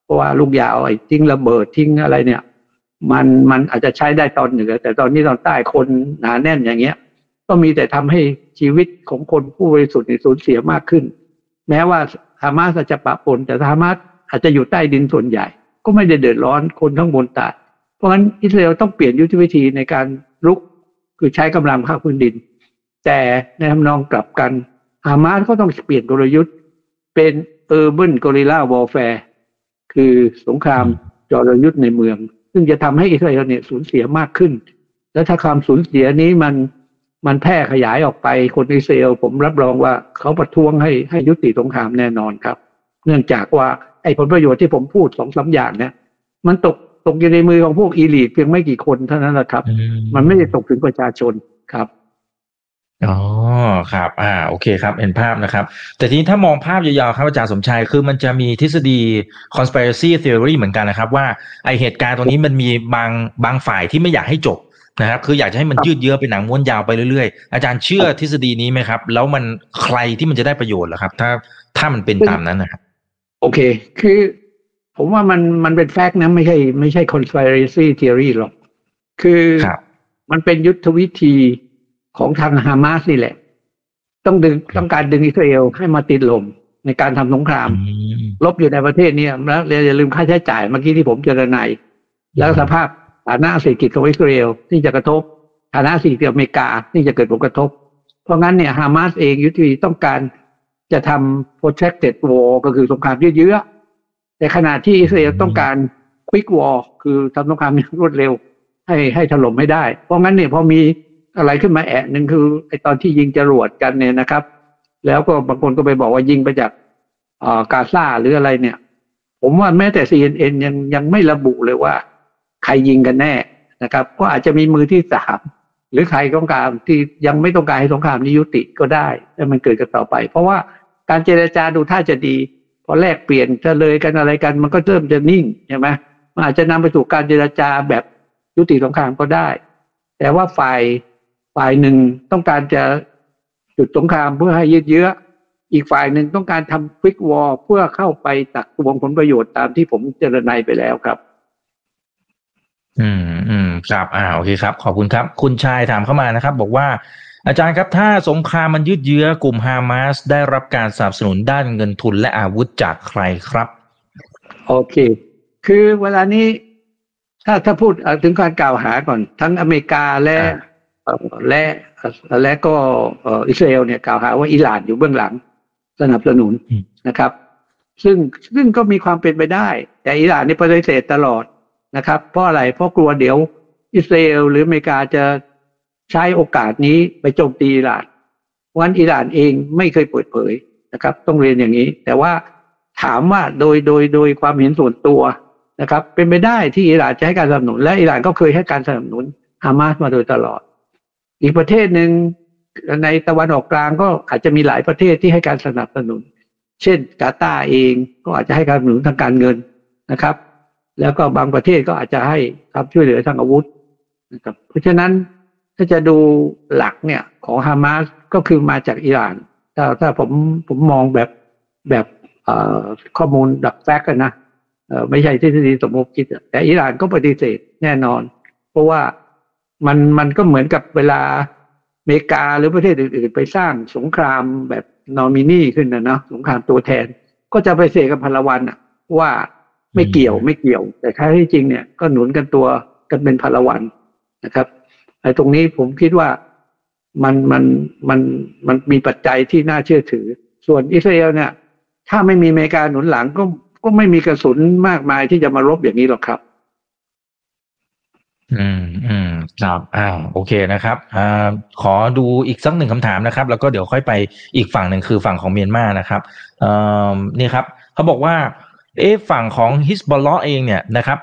เพราะว่าลูกยาวไอ้ทิ้งระเบิดทิ้งอะไรเนี่ย มันมันอาจจะใช้ได้ตอนเหนือ แต่ตอนนี้ตอนใต้คนหนาแน่นอย่างเงี้ย ก็มีแต่ทำให้ชีวิตของคนผู้บริสุทธิ์สูญเสียมากขึ้น แม้ว่าฮามาสจะปะปนแต่ฮามาสอาจจะอยู่ใต้ดินส่วนใหญ่ ก็ไม่ได้เดือดร้อนคนทั้งบนตายเพราะฉะนั้นอิสราเอลต้องเปลี่ยนยุทธวิธีในการรุกคือใช้กำลังภาคพื้นดิน แต่ในทำนองกลับกันฮามาสก็ต้องเปลี่ยนกลยุทธ์เป็น urban guerrilla warfare คือสงครามจรยุทธ์ในเมือง ซึ่งจะทำให้อิสราเอลเนี่ยสูญเสียมากขึ้น และถ้าความสูญเสียนี้มันมันแพร่ขยายออกไปคนอิสราเอลผมรับรองว่าเขาประท้วงให้ให้ยุติสงครามแน่นอนครับ เนื่องจากว่า ไอ้ผลประโยชน์ที่ผมพูดสองสาอย่างเนี่ย มันตกตกอยู่ในมือของพวกอีลีทเพียงไม่กี่คนเท่านั้นแหละครับ มันไม่ได้ตกถึงประชาชนครับอ๋อครับ อ่า โอเคครับ เห็นภาพนะครับ แต่ทีนี้ถ้ามองภาพยาวๆครับอาจารย์สมชัย คือมันจะมีทฤษฎี conspiracy theory เหมือนกันนะครับ ว่าไอเหตุการณ์ตรงนี้มันมีบางบางฝ่ายที่ไม่อยากให้จบนะครับ คืออยากจะให้มันยืดเยื้อเป็นหนังม้วนยาวไปเรื่อยๆ อาจารย์เชื่อทฤษฎีนี้ไหมครับ แล้วมันใครที่มันจะได้ประโยชน์เหรอครับ ถ้าถ้ามันเป็นตามนั้นนะครับ โอเค คือผมว่ามันมันเป็นแฟกต์นะ ไม่ใช่ไม่ใช่ conspiracy theory หรอก คือครับมันเป็นยุทธวิธีของทางฮามาสนี่แหละ ต้องดึงต้องการดึงอิสราเอลให้มาติดลมในการทำสงครามอืมลบอยู่ในประเทศเนี้แล้วอย่าลืมค่าใช้จ่ายเมื่อกี้ที่ผมเจรนายแล้วสภาพฐานะเศรษฐกิจของอิสราเอลที่จะกระทบฐานะเศรษฐกิจอเมริกาที่จะเกิดผลกระทบ เพราะงั้นเนี่ยฮามาสเองยุทธวิธีต้องการ จะทำ protracted war ก็คือสงครามยืดเยื้อแต่ขณะที่อิสราเอลต้องการ quick war คือทำสงครามอย่างรวดเร็ว ให้ให้ถล่มไม่ได้ เพราะงั้นเนี่ยพอมีอะไรขึ้นมาแอะหนึ่งคือไอตอนที่ยิงจรวดกันเนี่ยนะครับ แล้วก็บางคนก็ไปบอกว่ายิงไปจากเอ่อกาซาหรืออะไรเนี่ย ผมว่าแม้แต่ CNN ยังยังไม่ระบุเลยว่า ใครยิงกันแน่นะครับ ก็อาจจะมีมือที่สามหรือใครต้องการที่ยังไม่ต้องการให้สงครามนี้ยุติก็ได้แต่มันเกิดกันต่อไป เพราะว่า การเจรจาดูท่าจะดี พอแลกเปลี่ยนจะเลยกันอะไรกัน มันก็เริ่มจะนิ่งใช่ไหมมันอาจจะนำไปสู่การเจรจาแบบยุติสงครามก็ได้ แต่ว่าฝ่ายฝ่ายหนึ่งต้องการจะหยุดสงครามเพื่อให้ยืดเยื้อ อีกฝ่ายหนึ่งต้องการทำควิกวอลเพื่อเข้าไปตักตวงผลประโยชน์ตามที่ผมเจรนายไปแล้วครับ อืมอืมครับ อ่าโอเคครับ ขอบคุณครับ คุณชายถามเข้ามานะครับ บอกว่า อาจารย์ครับถ้าสงครามมันยืดเยื้อกลุ่มฮามาสได้รับการสนับสนุนด้านเงินทุนและอาวุธจากใครครับ โอเค คือเวลานี้ถ้าถ้าพูดเอ่อถึงการกล่าวหาก่อน ทั้งอเมริกาและอ่าเอ่อและเอ่อและก็เอ่ออิสราเอลเนี่ยกล่าวหาว่าอิหร่านอยู่เบื้องหลังสนับสนุนอืมนะครับ ซึ่งซึ่งก็มีความเป็นไปได้ แต่อิหร่านนี่ปฏิเสธตลอดนะครับ เพราะอะไรเพราะกลัวเดี๋ยวอิสราเอลหรืออเมริกาจะ ใช้โอกาสนี้ไปโจมตีอิหร่านเพราะฉะนั้นอิหร่านเองไม่เคยเปิดเผยนะครับ ต้องเรียนอย่างนี้ แต่ว่าถามว่าโดยโดยโดยความเห็นส่วนตัวนะครับ เป็นไปได้ที่อิหร่านจะให้การสนับสนุน และอิหร่านก็เคยให้การสนับสนุนฮามาสมาโดยตลอด อีกประเทศหนึ่งในตะวันออกกลางก็อาจจะมีหลายประเทศที่ให้การสนับสนุน เช่น กาตาร์เองก็อาจจะให้การสนับสนุนทางการเงินนะครับ แล้วก็บางประเทศก็อาจจะให้ครับช่วยเหลือทางอาวุธนะครับ เพราะฉะนั้น ถ้าจะดูหลักเนี่ยของฮามาสก็คือมาจากอิหร่านถ้าถ้าผมผมมองแบบแบบข้อมูลดักแฟกกันนะไม่ใช่ทฤษฎีสมมติคิด แต่อิหร่านก็ปฏิเสธแน่นอน เพราะว่ามันมันก็เหมือนกับเวลาอเมริกาหรือประเทศอื่นๆ ไปสร้างสงครามแบบนอมินีขึ้นนะเนาะสงครามตัวแทน ก็จะไปเสกกับพลวันอะว่าไม่เกี่ยวไม่เกี่ยว แต่แท้ที่จริงเนี่ยก็หนุนกันตัวกันเป็นพลวันนะครับ ไอ้ตรงนี้ผมคิดว่ามันมันมันมันมีปัจจัยที่น่าเชื่อถือ ส่วนอิสราเอลเนี่ย ถ้าไม่มีอเมริกาหนุนหลังก็ก็ไม่มีกระสุนมากมายที่จะมารบอย่างนี้หรอกครับ อืมอืมครับอ้าวโอเคนะครับอ่าขอดูอีกสักหนึ่งคำถามนะครับ แล้วก็เดี๋ยวค่อยไปอีกฝั่งหนึ่งคือฝั่งของเมียนมานะครับอ่อนี่ครับเขาบอกว่าเอฝั่งของฮิสบอลลเองเนี่ยนะครับ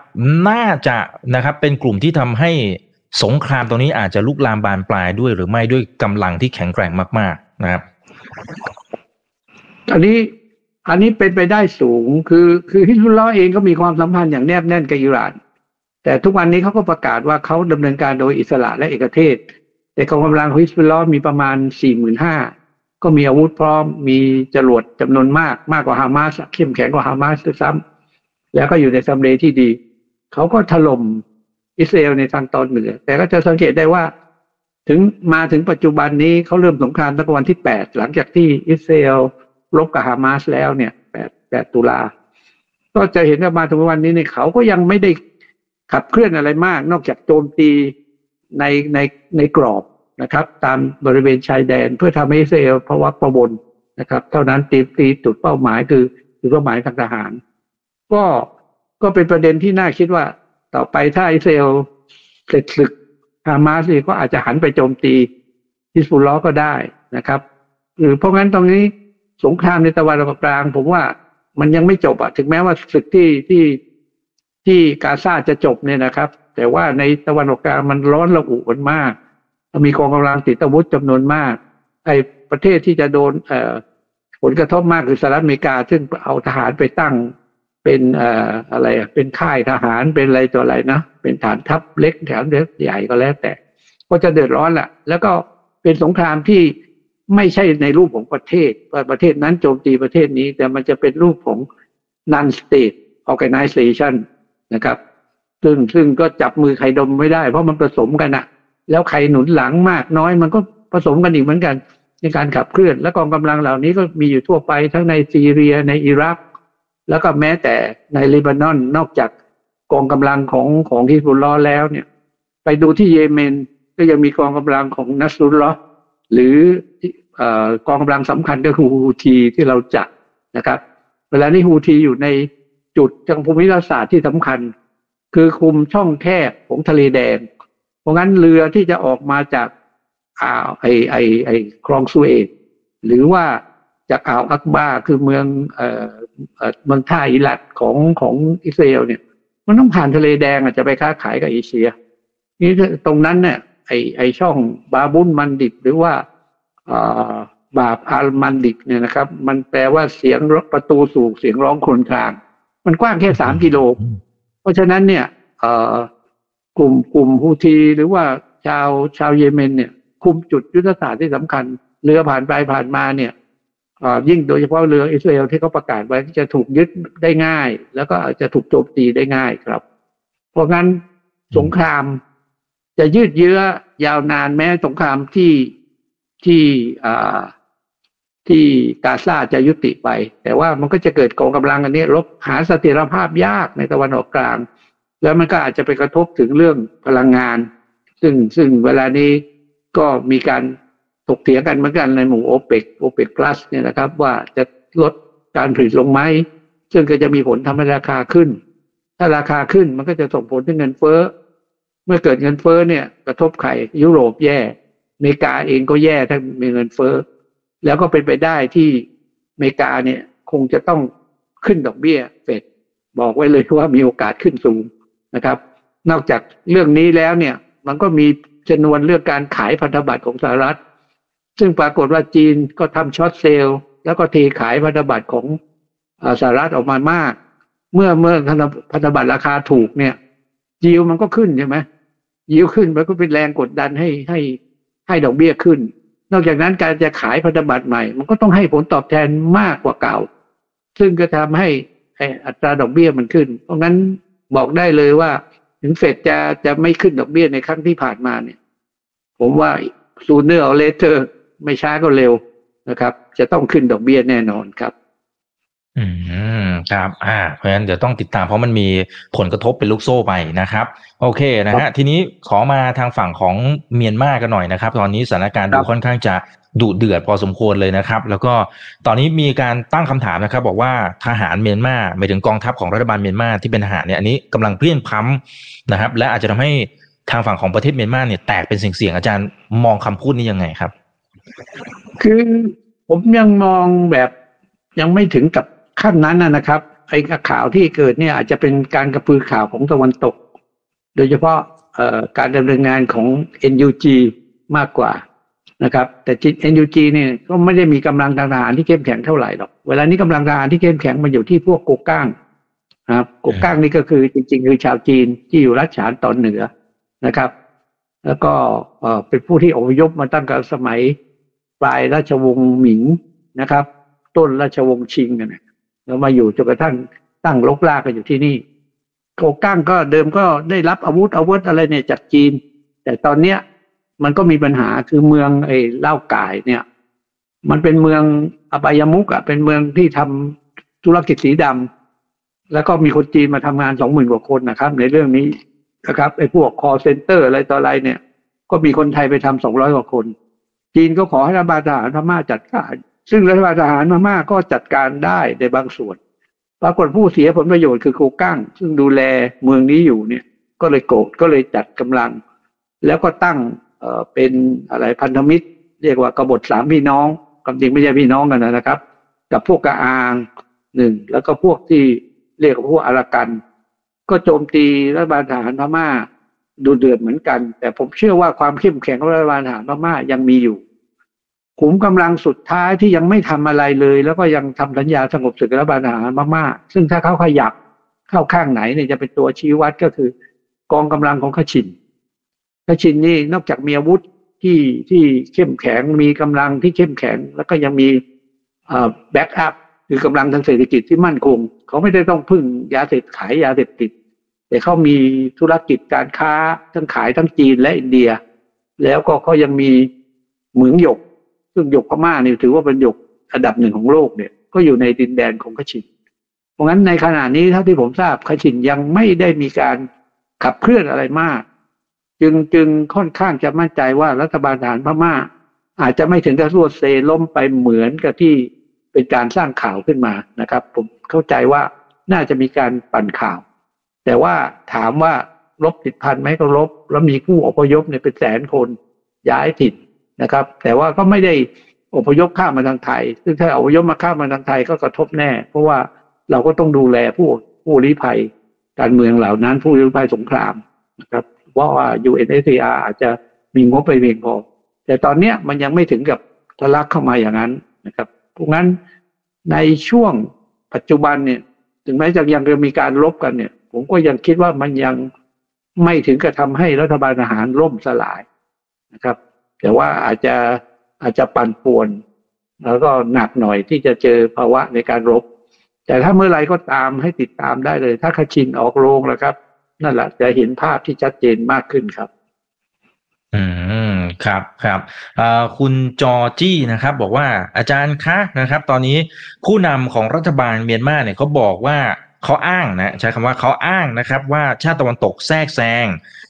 น่าจะนะครับเป็นกลุ่มที่ทำให้ สงครามตรงนี้อาจจะลุกลามบานปลายด้วยหรือไม่ด้วยกำลังที่แข็งแกร่งมาก ๆ นะครับ อันนี้อันนี้เป็นไปได้สูงคือคือฮิสบุลลอเองก็มีความสัมพันธ์อย่างแนบแน่นกับอิหร่าน แต่ทุกวันนี้เขาก็ประกาศว่าเขาดำเนินการโดยอิสระและเอกเทศ แต่กองกำลังฮิสบุลลอมีประมาณสี่หมื่นห้าก็มีอาวุธพร้อมมีจรวดจำนวนมากมากกว่าฮามาสเข้มแข็งกว่าฮามาสด้วยซ้ำแล้วก็อยู่ในซัมเลที่ดี เขาก็ถล่ม อิสราเอลในทางตอนเหนือ แต่ก็จะสังเกตได้ว่า ถึงมาถึงปัจจุบันนี้เขาเริ่มสงครามตั้งแต่วันที่แปดหลังจากที่อิสราเอลรบกับฮามาสแล้วเนี่ยแปดแปดตุลา ก็จะเห็นว่ามาถึงวันนี้เนี่ยเขาก็ยังไม่ได้ขับเคลื่อนอะไรมาก นอกจากโจมตีในในในกรอบนะครับ ตามบริเวณชายแดนเพื่อทำให้อิสราเอลภาวะประบนนะครับ เท่านั้นตีตีจุดเป้าหมายคือจุดเป้าหมายทางทหาร ก็ก็เป็นประเด็นที่น่าคิดว่า ต่อไปถ้าอิสราเอลเสร็จศึกฮามาสก็อาจจะหันไปโจมตีฮิสบุลลอก็ได้นะครับหรือเพราะงั้นตรงนี้สงครามในตะวันออกกลาง ผมว่ามันยังไม่จบอะถึงแม้ว่าศึกที่ที่ที่กาซาจะจบเนี่ยนะครับ แต่ว่าในตะวันออกกลางมันร้อนระอุกันมาก มีกองกำลังติดอาวุธจำนวนมากไอ้ประเทศที่จะโดนเอ่อผลกระทบมากคือสหรัฐอเมริกา ซึ่งเอาทหารไปตั้ง เป็นเอ่ออะไรเป็นค่ายทหารเป็นอะไรตัวอะไรนะเป็นฐานทัพเล็กแถมเล็กใหญ่ก็แล้วแต่ ก็จะเดือดร้อนแหละแล้วก็เป็นสงครามที่ไม่ใช่ในรูปของประเทศว่าประเทศนั้นโจมตีประเทศนี้ แต่มันจะเป็นรูปของ non state organization นะครับ ซึ่งซึ่งก็จับมือใครดมไม่ได้ เพราะมันผสมกันอะแล้วใครหนุนหลังมากน้อยมันก็ผสมกันอีกเหมือนกัน ในการขับเคลื่อน และกองกำลังเหล่านี้ก็มีอยู่ทั่วไปทั้งในซีเรียในอิรัก แล้วก็แม้แต่ในเลบานอนนอกจากกองกำลังของของฮิสบุลลอแล้วเนี่ย ไปดูที่เยเมนก็ยังมีกองกำลังของนัสรุลลอหรือกองกำลังสำคัญก็คือฮูทีที่เราจัดนะครับ เวลานี้ฮูทีอยู่ในจุดทางภูมิรัศาสตร์ที่สำคัญ คือคุมช่องแคบของทะเลแดง เพราะงั้นเรือที่จะออกมาจากอ่าวไอไอไอคลองสุเอตหรือว่า จากอ่าวอักบาคือเมืองเอ่อเมืองท่าอิลัดของของอิสราเอลเนี่ย มันต้องผ่านทะเลแดงอาจจะไปค้าขายกับเอเชีย นี่ตรงนั้นเนี่ยไอไอช่องบาบุนมันดิบหรือว่าบาปอัลมันดิกเนี่ยนะครับ มันแปลว่าเสียงประตูสู่เสียงร้องคนคลาง มันกว้างแค่สามกิโล เพราะฉะนั้นเนี่ยกลุ่มกลุ่มฮูทีหรือว่าชาวชาวเยเมนเนี่ย คุมจุดยุทธศาสตร์ที่สำคัญ เรือผ่านไปผ่านมาเนี่ย ยิ่งโดยเฉพาะเรืออิสราเอลที่เขาประกาศไว้จะถูกยึดได้ง่าย แล้วก็จะถูกโจมตีได้ง่ายครับ เพราะงั้นสงครามจะยืดเยื้อยาวนานแม้สงครามที่ที่ที่กาซาจะยุติไป แต่ว่ามันก็จะเกิดกองกำลังอันนี้ลบหาสถิรภาพยากในตะวันออกกลาง แล้วมันก็อาจจะไปกระทบถึงเรื่องพลังงาน ซึ่งซึ่งเวลานี้ก็มีการ ถกเถียงกันเหมือนกันในหมู่โอเปกโอเปกพลัสเนี่ยนะครับ ว่าจะลดการผลิตลงไหมซึ่งก็จะมีผลทำให้ราคาขึ้น ถ้าราคาขึ้นมันก็จะส่งผลถึงเงินเฟ้อ เมื่อเกิดเงินเฟ้อเนี่ยกระทบใครยุโรปแย่อเมริกาเองก็แย่ถ้ามีเงินเฟ้อ แล้วก็เป็นไปได้ที่อเมริกาเนี่ยคงจะต้องขึ้นดอกเบี้ยเฟดบอกไว้เลยว่ามีโอกาสขึ้นสูงนะครับ นอกจากเรื่องนี้แล้วเนี่ย มันก็มีจำนวนเรื่องการขายพันธบัตรของสหรัฐ ซึ่งปรากฏว่าจีนก็ทำช็อตเซลล์แล้วก็เทขายพันธบัตรของสหรัฐออกมามาก เมื่อเมื่อพันธบัตรราคาถูกเนี่ยยิวมันก็ขึ้นใช่ไหมยิวขึ้นมันก็เป็นแรงกดดันให้ให้ให้ดอกเบี้ยขึ้น นอกจากนั้นการจะขายพันธบัตรใหม่ มันก็ต้องให้ผลตอบแทนมากกว่าเก่า ซึ่งก็ทำให้อัตราดอกเบี้ยมันขึ้น เพราะงั้นบอกได้เลยว่า ถึงเฟดจะจะไม่ขึ้นดอกเบี้ยในครั้งที่ผ่านมาเนี่ย ผมว่า sooner or later ไม่ช้าก็เร็วนะครับ จะต้องขึ้นดอกเบี้ยแน่นอนครับ อืมครับ อ่า เพราะฉะนั้นเดี๋ยวต้องติดตามเพราะมันมีผลกระทบเป็นลูกโซ่ไปนะครับ โอเคนะฮะทีนี้ขอมาทางฝั่งของเมียนมากันหน่อยนะครับ ตอนนี้สถานการณ์ดูค่อนข้างจะดุเดือดพอสมควรเลยนะครับ แล้วก็ตอนนี้มีการตั้งคำถามนะครับ บอกว่าทหารเมียนมาหมายถึงกองทัพของรัฐบาลเมียนมาที่เป็นทหารเนี่ยอันนี้กำลังเพี้ยนพั้มนะครับ และอาจจะทำให้ทางฝั่งของประเทศเมียนมาเนี่ยแตกเป็นเสียงๆอาจารย์มองคำพูดนี้ยังไงครับ คือผมยังมองแบบยังไม่ถึงกับขั้นนั้นนะครับ ไอ้ข่าวที่เกิดเนี่ยอาจจะเป็นการกระพือข่าวของตะวันตก โดยเฉพาะการดำเนินงานของ NUG มากกว่านะครับ แต่ NUG เนี่ยก็ไม่ได้มีกำลังทางทหารที่เข้มแข็งเท่าไหร่หรอก เวลานี้กำลังทหารที่เข้มแข็งมันอยู่ที่พวกโกก้างนะครับโกก้างนี่ก็คือจริง ๆ คือชาวจีนที่อยู่รัชฉานตอนเหนือนะครับ แล้วก็เป็นผู้ที่อพยพมาตั้งแต่สมัย ปลายราชวงศ์หมิงนะครับ ต้นราชวงศ์ชิงกันแล้วมาอยู่จนกระทั่งตั้งลกลากกันอยู่ที่นี่โกก้างก็เดิมก็ได้รับอาวุธอาวุธอะไรเนี่ยจากจีน แต่ตอนเนี้ยมันก็มีปัญหาคือเมืองไอ้เล่ากายเนี่ย มันเป็นเมืองอบายมุกอะเป็นเมืองที่ทำธุรกิจสีดำแล้วก็มีคนจีนมาทำงานสองหมื่นกว่าคนนะครับ ในเรื่องนี้นะครับไอ้พวกคอเซ็นเตอร์อะไรต่ออะไรเนี่ย ก็มีคนไทยไปทำสองร้อยกว่าคน จีนก็ขอให้รัฐบาลทหารพม่าจัดการ ซึ่งรัฐบาลทหารพม่าก็จัดการได้ในบางส่วน ปรากฏผู้เสียผลประโยชน์คือโกกั้ง ซึ่งดูแลเมืองนี้อยู่เนี่ย ก็เลยโกรธก็เลยจัดกำลัง แล้วก็ตั้งเอ่อเป็นอะไรพันธมิตร เรียกว่ากบฏสามพี่น้องความจริงไม่ใช่พี่น้องกันนะครับ กับพวกกระอางหนึ่งแล้วก็พวกที่เรียกว่าพวกอารากัน ก็โจมตีรัฐบาลทหารพม่า ดูเดือดเหมือนกัน แต่ผมเชื่อว่าความเข้มแข็งของรัฐบาลทหารพม่ายังมีอยู่ขุมกำลังสุดท้ายที่ยังไม่ทำอะไรเลย แล้วก็ยังทำสัญญาสงบศึกรัฐบาลทหารพม่าซึ่งถ้าเขาขยับเข้าข้างไหนเนี่ยจะเป็นตัวชี้วัดก็คือ กองกำลังของขชินขชินนี่นอกจากมีอาวุธที่ที่เข้มแข็งมีกำลังที่เข้มแข็ง แล้วก็ยังมีbackup คือกำลังทางเศรษฐกิจที่มั่นคง เขาไม่ได้ต้องพึ่งยาเสพขายยาเสพติด แต่เขามีธุรกิจการค้าทั้งขายทั้งจีนและอินเดีย แล้วก็เขายังมีเหมืองหยก ซึ่งหยกพม่านี่ถือว่าเป็นหยกอันดับหนึ่งของโลกเนี่ย ก็อยู่ในดินแดนของคะฉิ่น เพราะงั้นในขณะนี้เท่าที่ผมทราบคะฉิ่นยังไม่ได้มีการขับเคลื่อนอะไรมาก จึงจึงค่อนข้างจะมั่นใจว่ารัฐบาลทหารพม่า อาจจะไม่ถึงกับรวดเซล้มไปเหมือนกับที่เป็นการสร้างข่าวขึ้นมานะครับ ผมเข้าใจว่าน่าจะมีการปั่นข่าว แต่ว่าถามว่าลบติดพันไหมก็ลบ แล้วมีผู้อพยพเนี่ยเป็นแสนคนย้ายถิ่นนะครับ แต่ว่าก็ไม่ได้อพยพข้ามมาทางไทย ซึ่งถ้าอพยพมาข้ามมาทางไทยก็กระทบแน่ เพราะว่าเราก็ต้องดูแลผู้ผู้ลี้ภัย การเมืองเหล่านั้น ผู้ลี้ภัยสงครามนะครับเพราะว่า UNHCR อาจจะมีงบไปเพียงพอ แต่ตอนเนี้ยมันยังไม่ถึงกับทะลักเข้ามาอย่างนั้นนะครับเพราะงั้นในช่วงปัจจุบันเนี่ย ถึงแม้จะยังจะมีการลบกันเนี่ย ผมก็ยังคิดว่ามันยังไม่ถึงกับทำให้รัฐบาลทหารล่มสลายนะครับ แต่ว่าอาจจะอาจจะปั่นป่วน แล้วก็หนักหน่อยที่จะเจอภาวะในการรบ แต่ถ้าเมื่อไรก็ตามให้ติดตามได้เลย ถ้าคชินออกโรงแล้วครับ นั่นแหละจะเห็นภาพที่ชัดเจนมากขึ้นครับ อืมครับครับคุณจอจี้นะครับ บอกว่าอาจารย์คะนะครับ ตอนนี้ผู้นำของรัฐบาลเมียนมาเนี่ยเขาบอกว่า เขาอ้างนะใช้คำว่าเขาอ้างนะครับว่าชาติตะวันตกแทรกแซง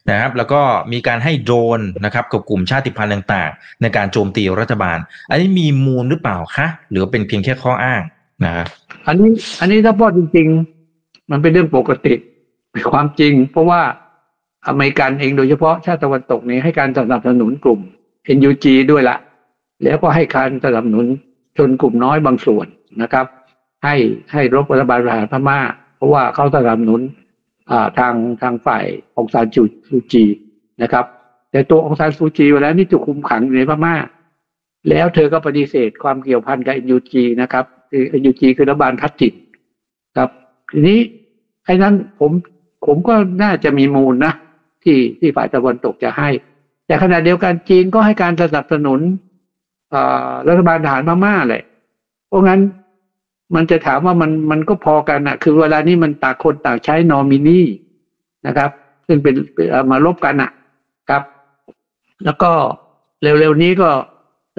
นะครับ แล้วก็มีการให้โดนนะครับกับกลุ่มชาติพันธุ์ต่างๆ ในการโจมตีรัฐบาล อันนี้มีมูลหรือเปล่าคะหรือเป็นเพียงแค่ข้ออ้างนะครับอันนี้อันนี้ถ้าพูดจริง ๆ มันเป็นเรื่องปกติเป็นความจริง เพราะว่าอเมริกันเองโดยเฉพาะชาติตะวันตกนี้ให้การสนับสนุนกลุ่ม NUG ด้วยละแล้วก็ให้การสนับสนุนชนกลุ่มน้อยบางส่วนนะครับ ให้ให้รบรัฐบาลทหารพม่า เพราะว่าเขาสนับสนุนทางทางฝ่ายองซานซูจีนะครับ แต่ตัวองซานซูจีเวลานี่ถูกคุมขังอยู่ในพม่า แล้วเธอก็ปฏิเสธความเกี่ยวพันกับเอ็นยูจีนะครับคือเอ็นยูจีคือรัฐบาลทัดจิตครับทีนี้ไอ้นั้นผมผมก็น่าจะมีมูลนะที่ที่ฝ่ายตะวันตกจะให้ แต่ขณะเดียวกันจีนก็ให้การสนับสนุนรัฐบาลทหารพม่าแหละเพราะงั้น มันจะถามว่ามันมันก็พอกันนะคือเวลานี้มันต่างคนต่างใช้นอมินีนะครับ ซึ่งเป็นมาลบกันอะครับ แล้วก็เร็วๆนี้ก็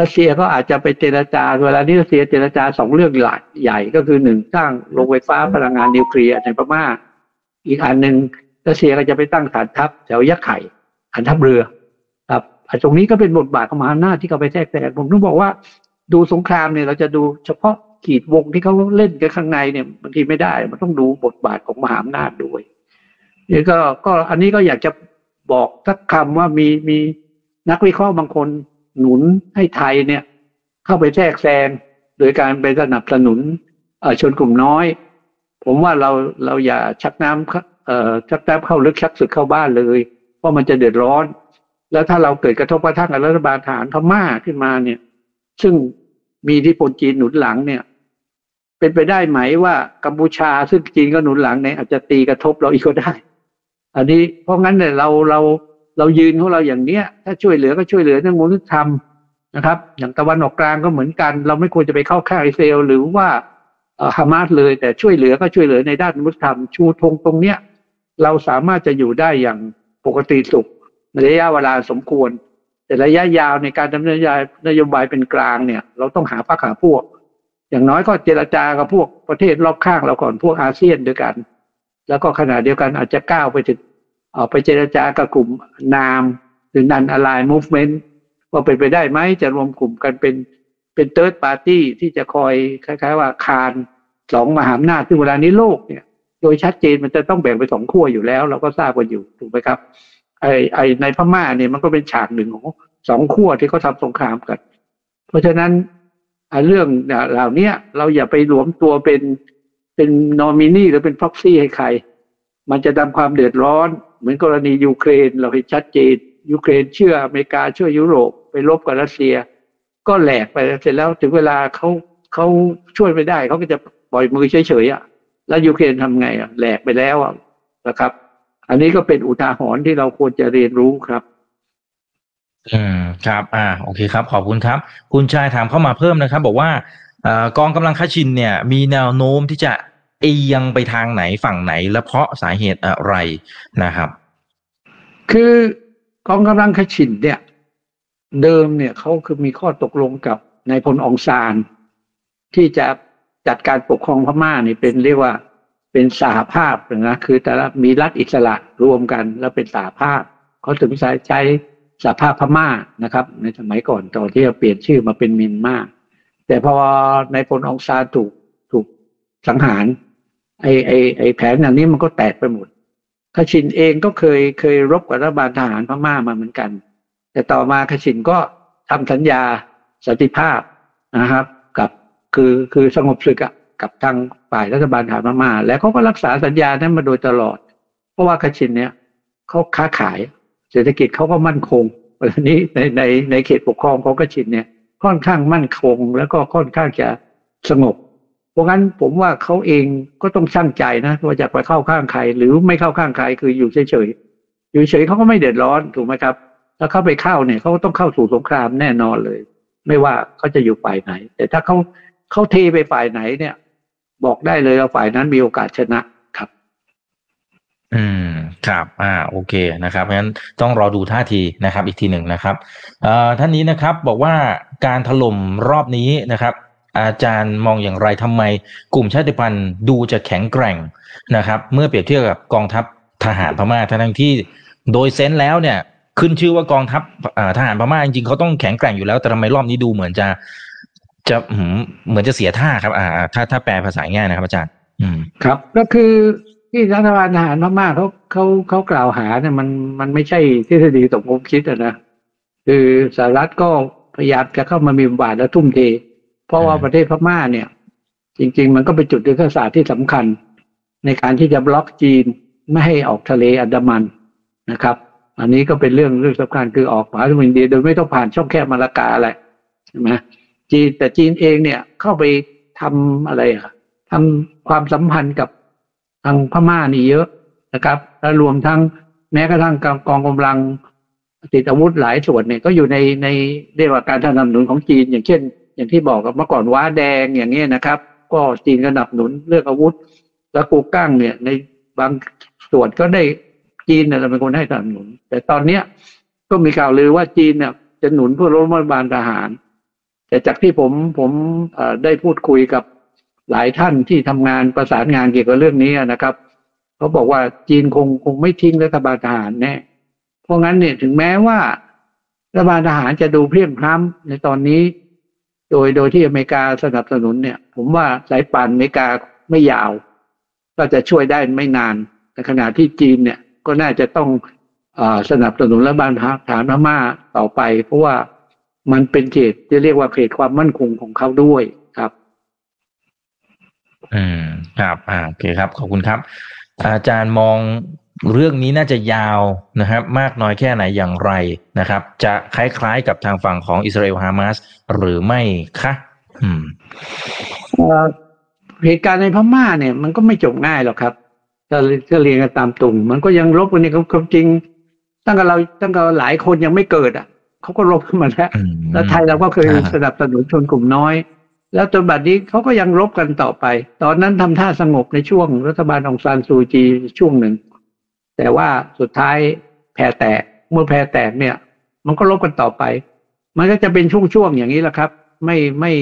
รัสเซียก็อาจจะไปเจรจา เวลานี้รัสเซียเจรจาสองเรื่องใหญ่ใหญ่ก็คือหนึ่งสร้างโรงไฟฟ้าพลังงานนิวเคลียร์ในพม่าอีกอันหนึ่งรัสเซียก็จะไปตั้งฐานทัพแถวยักษ์ไข่ฐานทัพเรือครับตรงนี้ก็เป็นบทบาทของมหาอำนาจที่เขาไปแทรกแซงผมต้องบอกว่า ดูสงครามเนี่ยเราจะดูเฉพาะ ขีดวงที่เขาเล่นกันข้างในเนี่ยบางทีไม่ได้ มันต้องดูบทบาทของมหาอำนาจด้วยนี่ก็ก็อันนี้ก็อยากจะบอกสักคำว่ามีมีนักวิเคราะห์บางคนหนุนให้ไทยเนี่ย เข้าไปแทรกแซงโดยการไปสนับสนุนชนกลุ่มน้อย ผมว่าเราเราอย่าชักน้ำเอ่อชักน้ำเข้าลึกชักสึกเข้าบ้านเลย เพราะมันจะเดือดร้อน แล้วถ้าเราเกิดกระทบกระทั่งกับรัฐบาลทหารพม่าขึ้นมาเนี่ย ซึ่งมีที่พลจีนหนุนหลังเนี่ย เป็นไปได้ไหมว่ากัมพูชาซึ่งจีนก็หนุนหลังเนี่ยอาจจะตีกระทบเราอีกก็ได้ อันนี้เพราะงั้นเนี่ยเราเราเรายืนของเราอย่างเนี้ย ถ้าช่วยเหลือก็ช่วยเหลือเรื่องมนุษยธรรมนะครับ อย่างตะวันออกกลางก็เหมือนกัน เราไม่ควรจะไปเข้าข้างอิสราเอลหรือว่าฮามาสเลยแต่ช่วยเหลือก็ช่วยเหลือในด้านมนุษยธรรมชูธงตรงเนี้ยเราสามารถจะอยู่ได้อย่างปกติสุขในระยะเวลาสมควร แต่ระยะยาวในการดำเนินนโยบายเป็นกลางเนี่ย เราต้องหาพรรคหาพวก อย่างน้อยก็เจรจากับพวกประเทศรอบข้างเราก่อนพวกอาเซียนด้วยกัน แล้วก็ขณะเดียวกันอาจจะก้าวไปถึงออกไปเจรจากับกลุ่ม NAM หรือ Non-Aligned Movement ว่าเป็นไปได้ไหมจะรวมกลุ่มกันเป็นเป็น third party ที่จะคอยคล้าย ๆ ว่าคานสองมหาอำนาจซึ่งเวลานี้โลกเนี่ย โดยชัดเจนมันจะต้องแบ่งเป็นสองขั้วอยู่แล้ว เราก็ทราบกันอยู่ถูกไหมครับไอไอในพม่าเนี่ยมันก็เป็นฉากหนึ่งของสองขั้วที่เขาทาสงครามกัน เพราะฉะนั้น เรื่องเหล่านี้เราอย่าไปรวมตัวเป็นเป็นนอมินีหรือเป็นฟ็อกซี่ให้ใคร มันจะทำความเดือดร้อน เหมือนกรณียูเครนเราเห็นชัดเจนยูเครนเชื่ออเมริกาเชื่อยุโรปไปลบกับรัสเซีย ก็แหลกไปเสร็จแล้วถึงเวลาเขาเขาช่วยไม่ได้เขาก็จะปล่อยมือเฉยๆอะแล้วยูเครนทำไงอะแหลกไปแล้วอะนะครับ อันนี้ก็เป็นอุทาหรณ์ที่เราควรจะเรียนรู้ครับ อืมครับ อ่า โอเคครับ ขอบคุณครับ คุณชายถามเข้ามาเพิ่มนะครับ บอกว่าอกองกำลังคาชินเนี่ย มีแนวโน้มที่จะเอียงไปทางไหนฝั่งไหน และเพราะสาเหตุอะไรนะครับ คือกองกำลังขชินเนี่ย เดิมเนี่ยเขาคือมีข้อตกลงกับนายพลองซาน ที่จะจัดการปกครองพม่านี่เป็นเรียกว่าเป็นสหภาพนะคือแต่ละมีรัฐอิสระรวมกันแล้วเป็นสหภาพเขาถึงใช้ใช้ สหภาพพม่านะครับ ในสมัยก่อนตอนที่จะเปลี่ยนชื่อมาเป็นมินมาแต่พอในพลองซาถูกถูกสังหาร ไอไอไอแผนอย่างนี้มันก็แตกไปหมดคชินเองก็เคยเคยรบกับรัฐบาลทหารพม่ามาเหมือนกัน แต่ต่อมาคชินก็ทำสัญญาสันติภาพนะครับ กับคือคือสงบศึกกับทางฝ่ายรัฐบาลทหารพม่า แล้วเขาก็รักษาสัญญานั้นมาโดยตลอด เพราะว่าคชินเนี่ยเขาค้าขาย เศรษฐกิจเขาก็มั่นคงวันนี้ในในในเขตปกครองของคชินเนี่ยค่อนข้างมั่นคงแล้วก็ค่อนข้างจะสงบ เพราะงั้นผมว่าเขาเองก็ต้องช่างใจนะว่าจะไปเข้าข้างใครหรือไม่เข้าข้างใครคืออยู่เฉยๆอยู่เฉยเขาก็ไม่เดือดร้อนถูกไหมครับถ้าเข้าไปเข้าเนี่ยเขาต้องเข้าสู่สงครามแน่นอนเลย ไม่ว่าเขาจะอยู่ฝ่ายไหน แต่ถ้าเขาเขาเทไปฝ่ายไหนเนี่ย บอกได้เลยว่าฝ่ายนั้นมีโอกาสชนะ อืมครับอ่าโอเคนะครับงั้นต้องรอดูท่าทีนะครับ อีกทีหนึ่งนะครับเอ่อท่านนี้นะครับบอกว่าการถล่มรอบนี้นะครับ อาจารย์มองอย่างไรทำไม กลุ่มชาติพันธุ์ดูจะแข็งแกร่งนะครับ เมื่อเปรียบเทียบกับกองทัพทหารพม่าทั้งที่โดยเซนส์แล้วเนี่ยขึ้นชื่อว่ากองทัพทหารพม่าจริงๆเขาต้องแข็งแกร่งอยู่แล้ว แต่ทำไมรอบนี้ดูเหมือนจะ จะเหมือนจะเสียท่าครับ อ่า ถ้าถ้าแปลภาษาง่ายนะครับ อาจารย์ อืมครับ ก็คือ ที่รัฐบาลทหารพม่าเขาเขาเขากล่าวหาเนี่ยมันมันไม่ใช่ทฤษฎีสมคบคิดอะนะคือสหรัฐก็พยายามจะเข้ามามีบทบาทและทุ่มเท เพราะว่าประเทศพม่าเนี่ย จริง ๆ มันก็เป็นจุดยุทธศาสตร์ที่สำคัญ ในการที่จะบล็อกจีนไม่ให้ออกทะเลอันดามันนะครับ อันนี้ก็เป็นเรื่องเรื่องสำคัญคือออกมหาสมุทรอินเดียโดยไม่ต้องผ่านช่องแคบมาลากาอะไรใช่ไหมจีนแต่จีนเองเนี่ยเข้าไปทำอะไรอะทำความสัมพันธ์กับ ทางพม่านี่เยอะนะครับ และรวมทั้งแม้กระทั่งกองกำลังติดอาวุธหลายส่วนเนี่ยก็อยู่ในในเรียกว่าการสนับสนุนของจีน อย่างเช่น อย่างที่บอกกับเมื่อก่อนว้าแดงอย่างเงี้ยนะครับ ก็จีนก็สนับสนุนเรื่องอาวุธ แล้วกูกั้งเนี่ยในบางส่วนก็ได้จีนเนี่ยเป็นคนให้สนับสนุน แต่ตอนเนี้ยก็มีข่าวลือว่าจีนเนี่ยจะหนุนเพื่อรัฐบาลทหาร แต่จากที่ผมผมได้พูดคุยกับ หลายท่านที่ทำงานประสานงานเกี่ยวกับเรื่องนี้นะครับเขาบอกว่าจีนคงคงไม่ทิ้งรัฐบาลทหารแน่เพราะงั้นเนี่ยถึงแม้ว่ารัฐบาลทหารจะดูเพียงพร้ำในตอนนี้ โดยโดยที่อเมริกาสนับสนุนเนี่ย ผมว่าสายป่านอเมริกาไม่ยาว ก็จะช่วยได้ไม่นานในขณะที่จีนเนี่ยก็น่าจะต้องอสนับสนุนรัฐบาลทหารพม่าต่อไป เพราะว่ามันเป็นเขตจะเรียกว่าเขตความมั่นคงของเขาด้วย อืมครับ อ่าโอเคครับ ขอบคุณครับ อาจารย์มองเรื่องนี้น่าจะยาวนะครับ มากน้อยแค่ไหนอย่างไรนะครับ จะคล้ายๆกับทางฝั่งของอิสราเอลฮามาสหรือไม่คะอืมเหตุการณ์ในพม่าเนี่ย มันก็ไม่จบง่ายหรอกครับถ้าถ้าเรียนกันตามตรงมันก็ยังลบกันนี่ความจริง ตั้งแต่เราตั้งแต่หลายคนยังไม่เกิดอะเขาก็ลบขึ้นมาแล้วแล้วไทยเราก็เคยสนับสนุนชนกลุ่มน้อย แล้วจนบัดนี้เขาก็ยังรบกันต่อไป ตอนนั้นทำท่าสงบในช่วงรัฐบาลองซานซูจีช่วงหนึ่ง แต่ว่าสุดท้ายแพ้แตก เมื่อแพ้แตกเนี่ย มันก็รบกันต่อไป มันก็จะเป็นช่วงๆอย่างนี้แหละครับ ไม่ไม่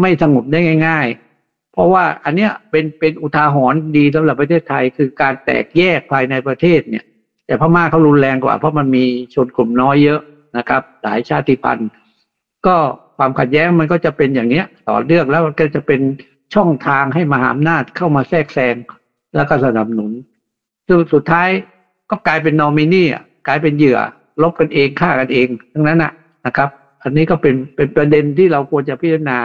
ไม่สงบได้ง่าย ๆ เพราะว่าอันเนี้ยเป็นเป็นอุทาหรณ์ดีสำหรับประเทศไทย คือการแตกแยกภายในประเทศเนี่ย แต่พม่าเขารุนแรงกว่า เพราะมันมีชนกลุ่มน้อยเยอะนะครับ หลายชาติพันธุ์ ก็ ความขัดแย้งมันก็จะเป็นอย่างเนี้ย ต่อเนื่องแล้วก็จะเป็นช่องทางให้มหาอำนาจเข้ามาแทรกแซงแล้วก็สนับสนุนซึ่งสุดท้ายก็กลายเป็นนอมินีอะกลายเป็นเหยื่อลบกันเองฆ่ากันเองทั้งนั้นนะนะครับ อันนี้ก็เป็นเป็นประเด็นที่เราควรจะพิจารณา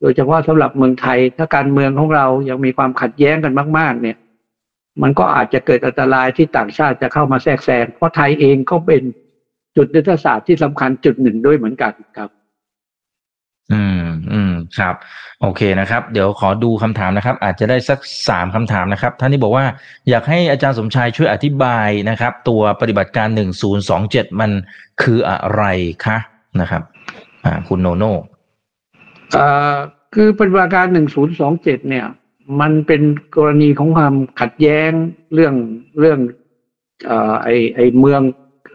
โดยเฉพาะสำหรับเมืองไทย ถ้าการเมืองของเรายังมีความขัดแย้งกันมาก ๆ เนี่ย มันก็อาจจะเกิดอันตรายที่ต่างชาติจะเข้ามาแทรกแซงเพราะไทยเองก็เป็นจุดยุทธศาสตร์ที่สำคัญจุดหนึ่งด้วยเหมือนกันครับ อืมอืมครับ โอเคนะครับ เดี๋ยวขอดูคำถามนะครับ อาจจะได้สักสามคำถามนะครับ ท่านนี้บอกว่าอยากให้อาจารย์สมชายช่วยอธิบายนะครับ ตัวปฏิบัติการหนึ่งศูนย์สองเจ็ดมันคืออะไรคะนะครับ อ่า คุณโนโน่อ่าคือปฏิบัติการหนึ่งศูนย์สองเจ็ดเนี่ย มันเป็นกรณีของความขัดแย้งเรื่องเรื่องอไอไอเมือง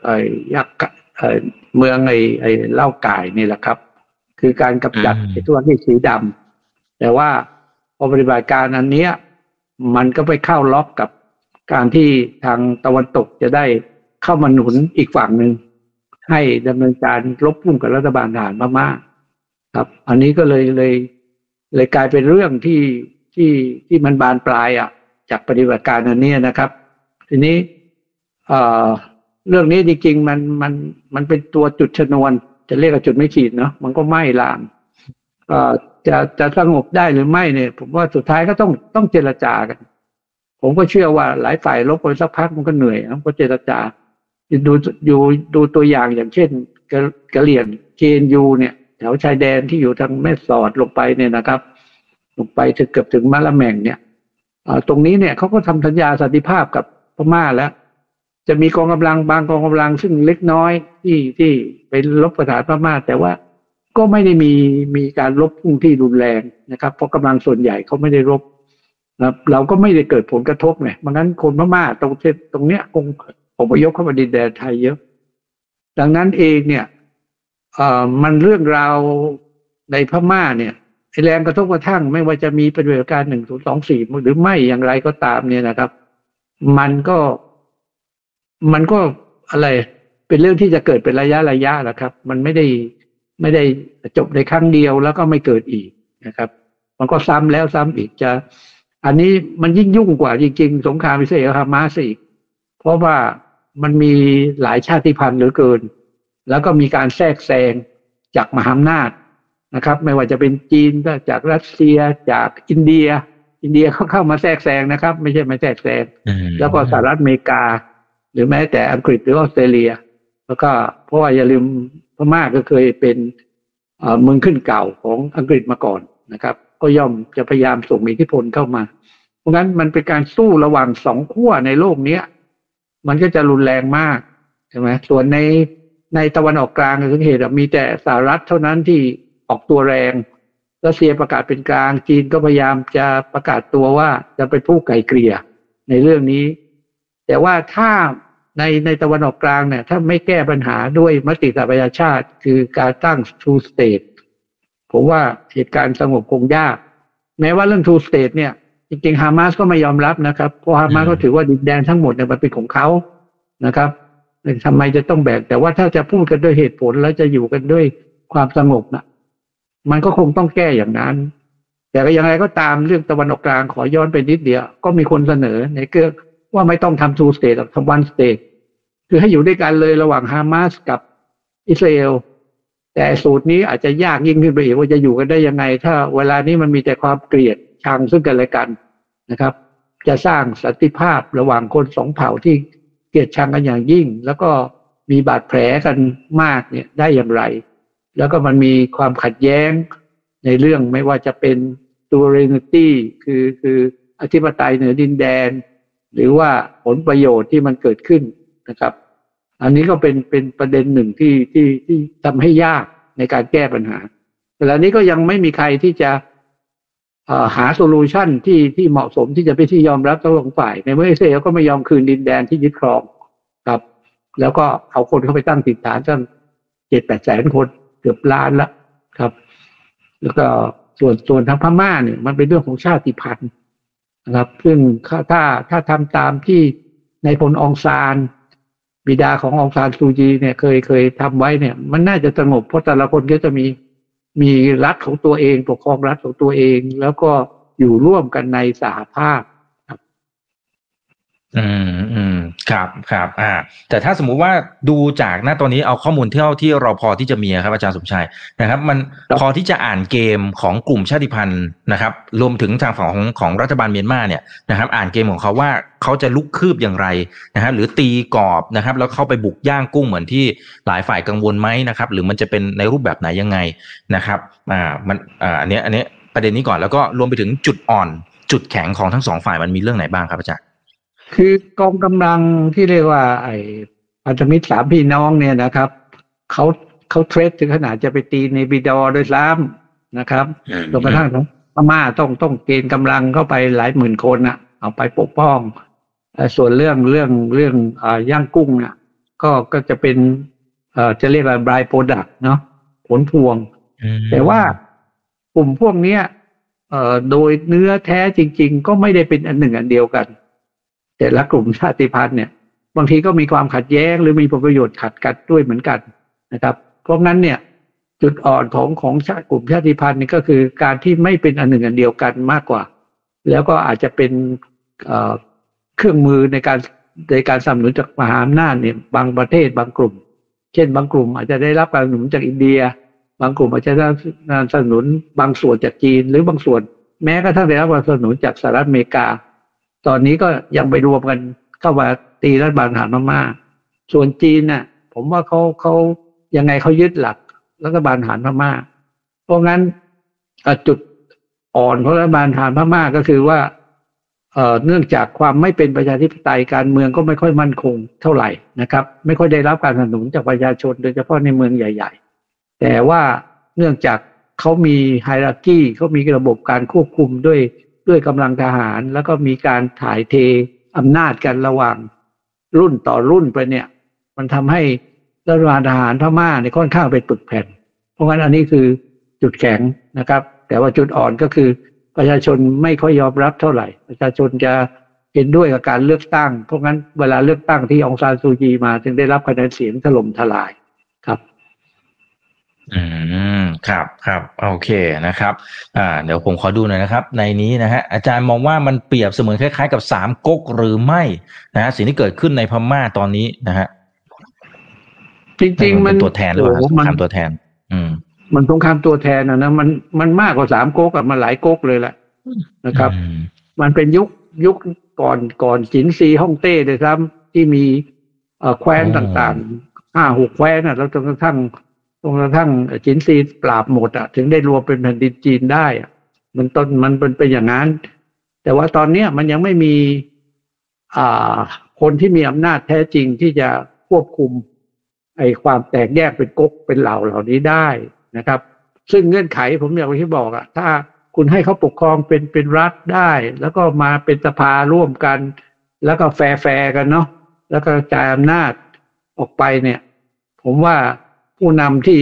ไอยักษ์เมืองไอไอเล่าก่ายนี่แหละครับ คือการกำจัดไอ้ตัวที่สีดำแต่ว่าพอปฏิบัติการอันเนี้ย มันก็ไปเข้าล็อกกับการที่ทางตะวันตกจะได้เข้ามาหนุนอีกฝั่งหนึ่งให้ดำเนินการลบพุ่งกับรัฐบาลทหารมากๆ ครับ อันนี้ก็เลยเลย เลยกลายเป็นเรื่องที่ที่ที่มันบานปลายอะ จากปฏิบัติการอันนี้นะครับ ทีนี้เอ่อเรื่องนี้จริงๆมันมันมันเป็นตัวจุดชนวน จะเรียกว่าจุดไม่ขีดเนาะมันก็ไหม่ลามจะจะสงบได้หรือไม่เนี่ย ผมว่าสุดท้ายก็ต้องต้องเจรจากัน ผมก็เชื่อว่าหลายฝ่ายลบไปสักพักมันก็เหนื่อยมันก็เจรจาดูอยู่ดูตัวอย่างอย่างเช่นกะเหลี่ยงเจนยูเนี่ย แถวชายแดนที่อยู่ทางแม่สอดลงไปเนี่ยนะครับ ลงไปถึงเกือบถึงมะละแมงเนี่ยตรงนี้เนี่ยเขาก็ทำสัญญาสันติภาพกับพม่าแล้ว จะมีกองกำลังบางกองกำลัง ซึ่งเล็กน้อยที่ที่ไปลบประฐานพม่าแต่ว่าก็ไม่ได้มีมีการลบพุ่งที่รุนแรงนะครับ เพราะกำลังส่วนใหญ่เขาไม่ได้รบนะเราก็ไม่ได้เกิดผลกระทบไงมันงั้นคนพม่าตรงตรงเนี้ยคงอพยพเข้ามาดินแดนไทยเยอะ ดังนั้นเองเนี่ยเอ่อมันเรื่องราวในพม่าเนี่ยแรงกระทบกระทั่ง ไม่ว่าจะมีปฏิบัติการหนึ่งศูนย์สองสี่หรือไม่อย่างไรก็ตามเนี่ยนะครับ มันก็ มันก็อะไรเป็นเรื่องที่จะเกิดเป็นระยะระยะแหละครับ มันไม่ได้ไม่ได้จบในครั้งเดียวแล้วก็ไม่เกิดอีกนะครับ มันก็ซ้ำแล้วซ้ำอีกจะ อันนี้มันยิ่งยุ่งกว่าจริงๆ สงครามอิสราเอลฮามาสอีก เพราะว่ามันมีหลายชาติพันธุ์เหลือเกิน แล้วก็มีการแทรกแซงจากมหาอำนาจนะครับ ไม่ว่าจะเป็นจีนก็จากรัสเซียจากอินเดีย อินเดียเขาเข้ามาแทรกแซงนะครับ ไม่ใช่มาแทรกแซงแล้วก็สหรัฐอเมริกาห รือแม้แต่อังกฤษหรือออสเตรเลีย แล้วก็เพราะว่าอย่าลืมพม่าก็เคยเป็นเมืองขึ้นเก่าของอังกฤษมาก่อนนะครับ ก็ย่อมจะพยายามส่งอิทธิพลเข้ามา เพราะงั้นมันเป็นการสู้ระหว่างสองขั้วในโลกเนี้ย มันก็จะรุนแรงมากใช่ไหมส่วนในในตะวันออกกลางสังเหตุมีแต่สหรัฐเท่านั้นที่ออกตัวแรงรัสเซียประกาศเป็นกลางจีนก็พยายามจะประกาศตัวว่าจะเป็นผู้ไกลเกลี่ยในเรื่องนี้ แต่ว่าถ้า ในในตะวันออกกลางเนี่ยถ้าไม่แก้ปัญหาด้วยมติสหประชาชาติ คือการตั้ง two state ผมว่าเหตุการณ์สงบคงยาก แม้ว่าเรื่อง two state เนี่ย จริงๆฮามาสก็ไม่ยอมรับนะครับเพราะฮามาสก็ถือว่าดินแดนทั้งหมดเนี่ยมันเป็นของเขานะครับทำไมจะต้องแบ่งแต่ว่าถ้าจะพูดกันด้วยเหตุผลแล้วจะอยู่กันด้วยความสงบนะมันก็คงต้องแก้อย่างนั้น แต่ก็ยังไงก็ตามเรื่องตะวันออกกลางขอย้อนไปนิดเดียว ก็มีคนเสนอในเกือว่าไม่ต้องทำทูสเตทหรอกทำวันสเตท คือให้อยู่ด้วยกันเลยระหว่างฮามาสกับอิสราเอลแต่สูตรนี้อาจจะยากยิ่งขึ้นไปอีกว่าจะอยู่กันได้ยังไง ถ้าเวลานี้มันมีแต่ความเกลียดชังซึ่งกันและกันนะครับ จะสร้างสันติภาพระหว่างคนสองเผ่าที่เกลียดชังกันอย่างยิ่ง แล้วก็มีบาดแผลกันมากเนี่ยได้อย่างไร แล้วก็มันมีความขัดแย้งในเรื่องไม่ว่าจะเป็นตัวเรนตี้คือคืออธิปไตยเหนือดินแดน หรือว่าผลประโยชน์ที่มันเกิดขึ้น นะครับ อันนี้ก็เป็นเป็นประเด็นหนึ่งที่ที่ที่ทำให้ยากในการแก้ปัญหาแต่ละนี้ก็ยังไม่มีใครที่จะหาโซลูชันที่ที่เหมาะสมที่จะไปที่ยอมรับทั้งสองฝ่าย ในเมื่ออิสราเอลก็ไม่ยอมคืนดินแดนที่ยึดครองครับ แล้วก็เอาคนเข้าไปตั้งติดฐานตั้งเจ็ดแปดแสนคนเกือบล้านละครับ แล้วก็ส่วนส่วนทางพม่าเนี่ย มันเป็นเรื่องของชาติพันธุ์นะครับ ซึ่งถ้าถ้าทำตามที่ในพลองซาน บิดาขององซานซูจีเนี่ยเคยเคยทำไว้เนี่ย มันน่าจะสงบเพราะแต่ละคนก็จะมีมีรัฐของตัวเองปกครองรัฐของตัวเอง แล้วก็อยู่ร่วมกันในสหภาพ อืมอืมครับครับอ่า แต่ถ้าสมมุติว่าดูจากหน้าตอนนี้เอาข้อมูลเท่าที่เราพอที่จะมีครับอาจารย์สมชัยนะครับ มันพอที่จะอ่านเกมของกลุ่มชาติพันธุ์นะครับ รวมถึงทางฝั่งของของรัฐบาลเมียนมาเนี่ยนะครับ อ่านเกมของเขาว่าเขาจะลุกคืบอย่างไรนะฮะหรือตีกรอบนะครับ แล้วเข้าไปบุกย่างกุ้งเหมือนที่หลายฝ่ายกังวลไหมนะครับ หรือมันจะเป็นในรูปแบบไหนยังไงนะครับอ่ามันอ่าอันนี้อันนี้ประเด็นนี้ก่อนแล้วก็รวมไปถึงจุดอ่อน จุดแข็งของทั้งสองฝ่ายมันมีเรื่องไหนบ้างครับอาจารย์ คือกองกำลังที่เรียกว่า ไอ้พันธมิตรสามพี่น้องเนี่ยนะครับเขาเขาเทรดถึงขนาดจะไปตีในบิดอโดยซ้ำนะครับจนกระทั่งพม่าต้องต้องเกณฑ์กำลังเข้าไปหลายหมื่นคนนะเอาไปปกป้องส่วนเรื่องเรื่องเรื่องย่างกุ้งเนี่ยก็ก็จะเป็นจะเรียกว่าบรายโปรดักเนาะผลพวง แต่ว่ากลุ่มพวกเนี้ยโดยเนื้อแท้จริง ๆ ก็ไม่ได้เป็นอันหนึ่งอันเดียวกัน แต่ละกลุ่มชาติพันธุ์เนี่ยบางทีก็มีความขัดแย้งหรือมีผลประโยชน์ขัดกันด้วยเหมือนกันนะครับ เพราะงั้นเนี่ยจุดอ่อนของของชาติกลุ่มชาติพันธุ์นี่ก็คือการที่ไม่เป็นอันหนึ่งอันเดียวกันมากกว่า แล้วก็อาจจะเป็นเครื่องมือในการในการสนับสนุนจากมหาอำนาจเนี่ยบางประเทศบางกลุ่ม เช่น บางกลุ่มอาจจะได้รับการสนับสนุนจากอินเดีย บางกลุ่มอาจจะได้การสนับสนุนบางส่วนจากจีน หรือบางส่วนแม้กระทั่งได้รับการสนับสนุนจากสหรัฐอเมริกา ตอนนี้ก็ยังไปรวมกันเข้ามาตีรัฐบาลทหารมาม่าส่วนจีนน่ะ ผมว่าเขาเขายังไงเขายึดหลักรัฐบาลทหารพม่า เพราะงั้นจุดอ่อนของรัฐบาลทหารพม่าก็คือว่าเอ่อเนื่องจากความไม่เป็นประชาธิปไตยการเมืองก็ไม่ค่อยมั่นคงเท่าไหร่นะครับ ไม่ค่อยได้รับการสนับสนุนจากประชาชนโดยเฉพาะในเมืองใหญ่ ๆ แต่ว่าเนื่องจากเขามีไฮรักี้เขามีระบบการควบคุมด้วย ด้วยกำลังทหาร แล้วก็มีการถ่ายเทอำนาจกันระหว่างรุ่นต่อรุ่นไปเนี่ย มันทำให้รัฐบาลทหารพม่าเนี่ยค่อนข้างไปปึกแผ่น เพราะงั้นอันนี้คือจุดแข็งนะครับ แต่ว่าจุดอ่อนก็คือประชาชนไม่ค่อยยอมรับเท่าไหร่ ประชาชนจะเห็นด้วยกับการเลือกตั้ง เพราะงั้นเวลาเลือกตั้งที่องซานซูจีมาจึงได้รับคะแนนเสียงถล่มทลาย อืมครับครับโอเคนะครับ อ่า เดี๋ยวผมขอดูหน่อยนะครับ ในนี้นะฮะอาจารย์มองว่ามันเปรียบเสมือนคล้าย ๆ กับสามก๊กหรือไม่นะฮะสิ่งที่เกิดขึ้นในพม่าตอนนี้นะฮะจริงๆมันตัวแทนหรือเปล่าสงครามตัวแทน อืม มันสงครามตัวแทนนะนะมันมันมากกว่าสามก๊กอะมันหลายก๊กเลยแหละนะครับ มันเป็นยุคยุคก่อนก่อนจินซีฮ่องเต้เลยครับที่มีเอ่อแคว้นต่างๆห้าหกแคว้นอะแล้วจนกระทั่ง จนกระทั่งจินซีปราบหมดอะถึงได้รวมเป็นแผ่นดินจีนได้อะมันต้นมันเป็นไปอย่างนั้น แต่ว่าตอนเนี้ยมันยังไม่มีอ่าคนที่มีอำนาจแท้จริงที่จะควบคุมไอ้ความแตกแยกเป็นก๊กเป็นเหล่าเหล่านี้ได้นะครับ ซึ่งเงื่อนไขผมอย่างที่บอกอะถ้าคุณให้เขาปกครองเป็นเป็นรัฐได้ แล้วก็มาเป็นสภาร่วมกัน แล้วก็ fair fair กันเนาะแล้วก็กระจายอำนาจออกไปเนี่ย ผมว่า ผู้นำที่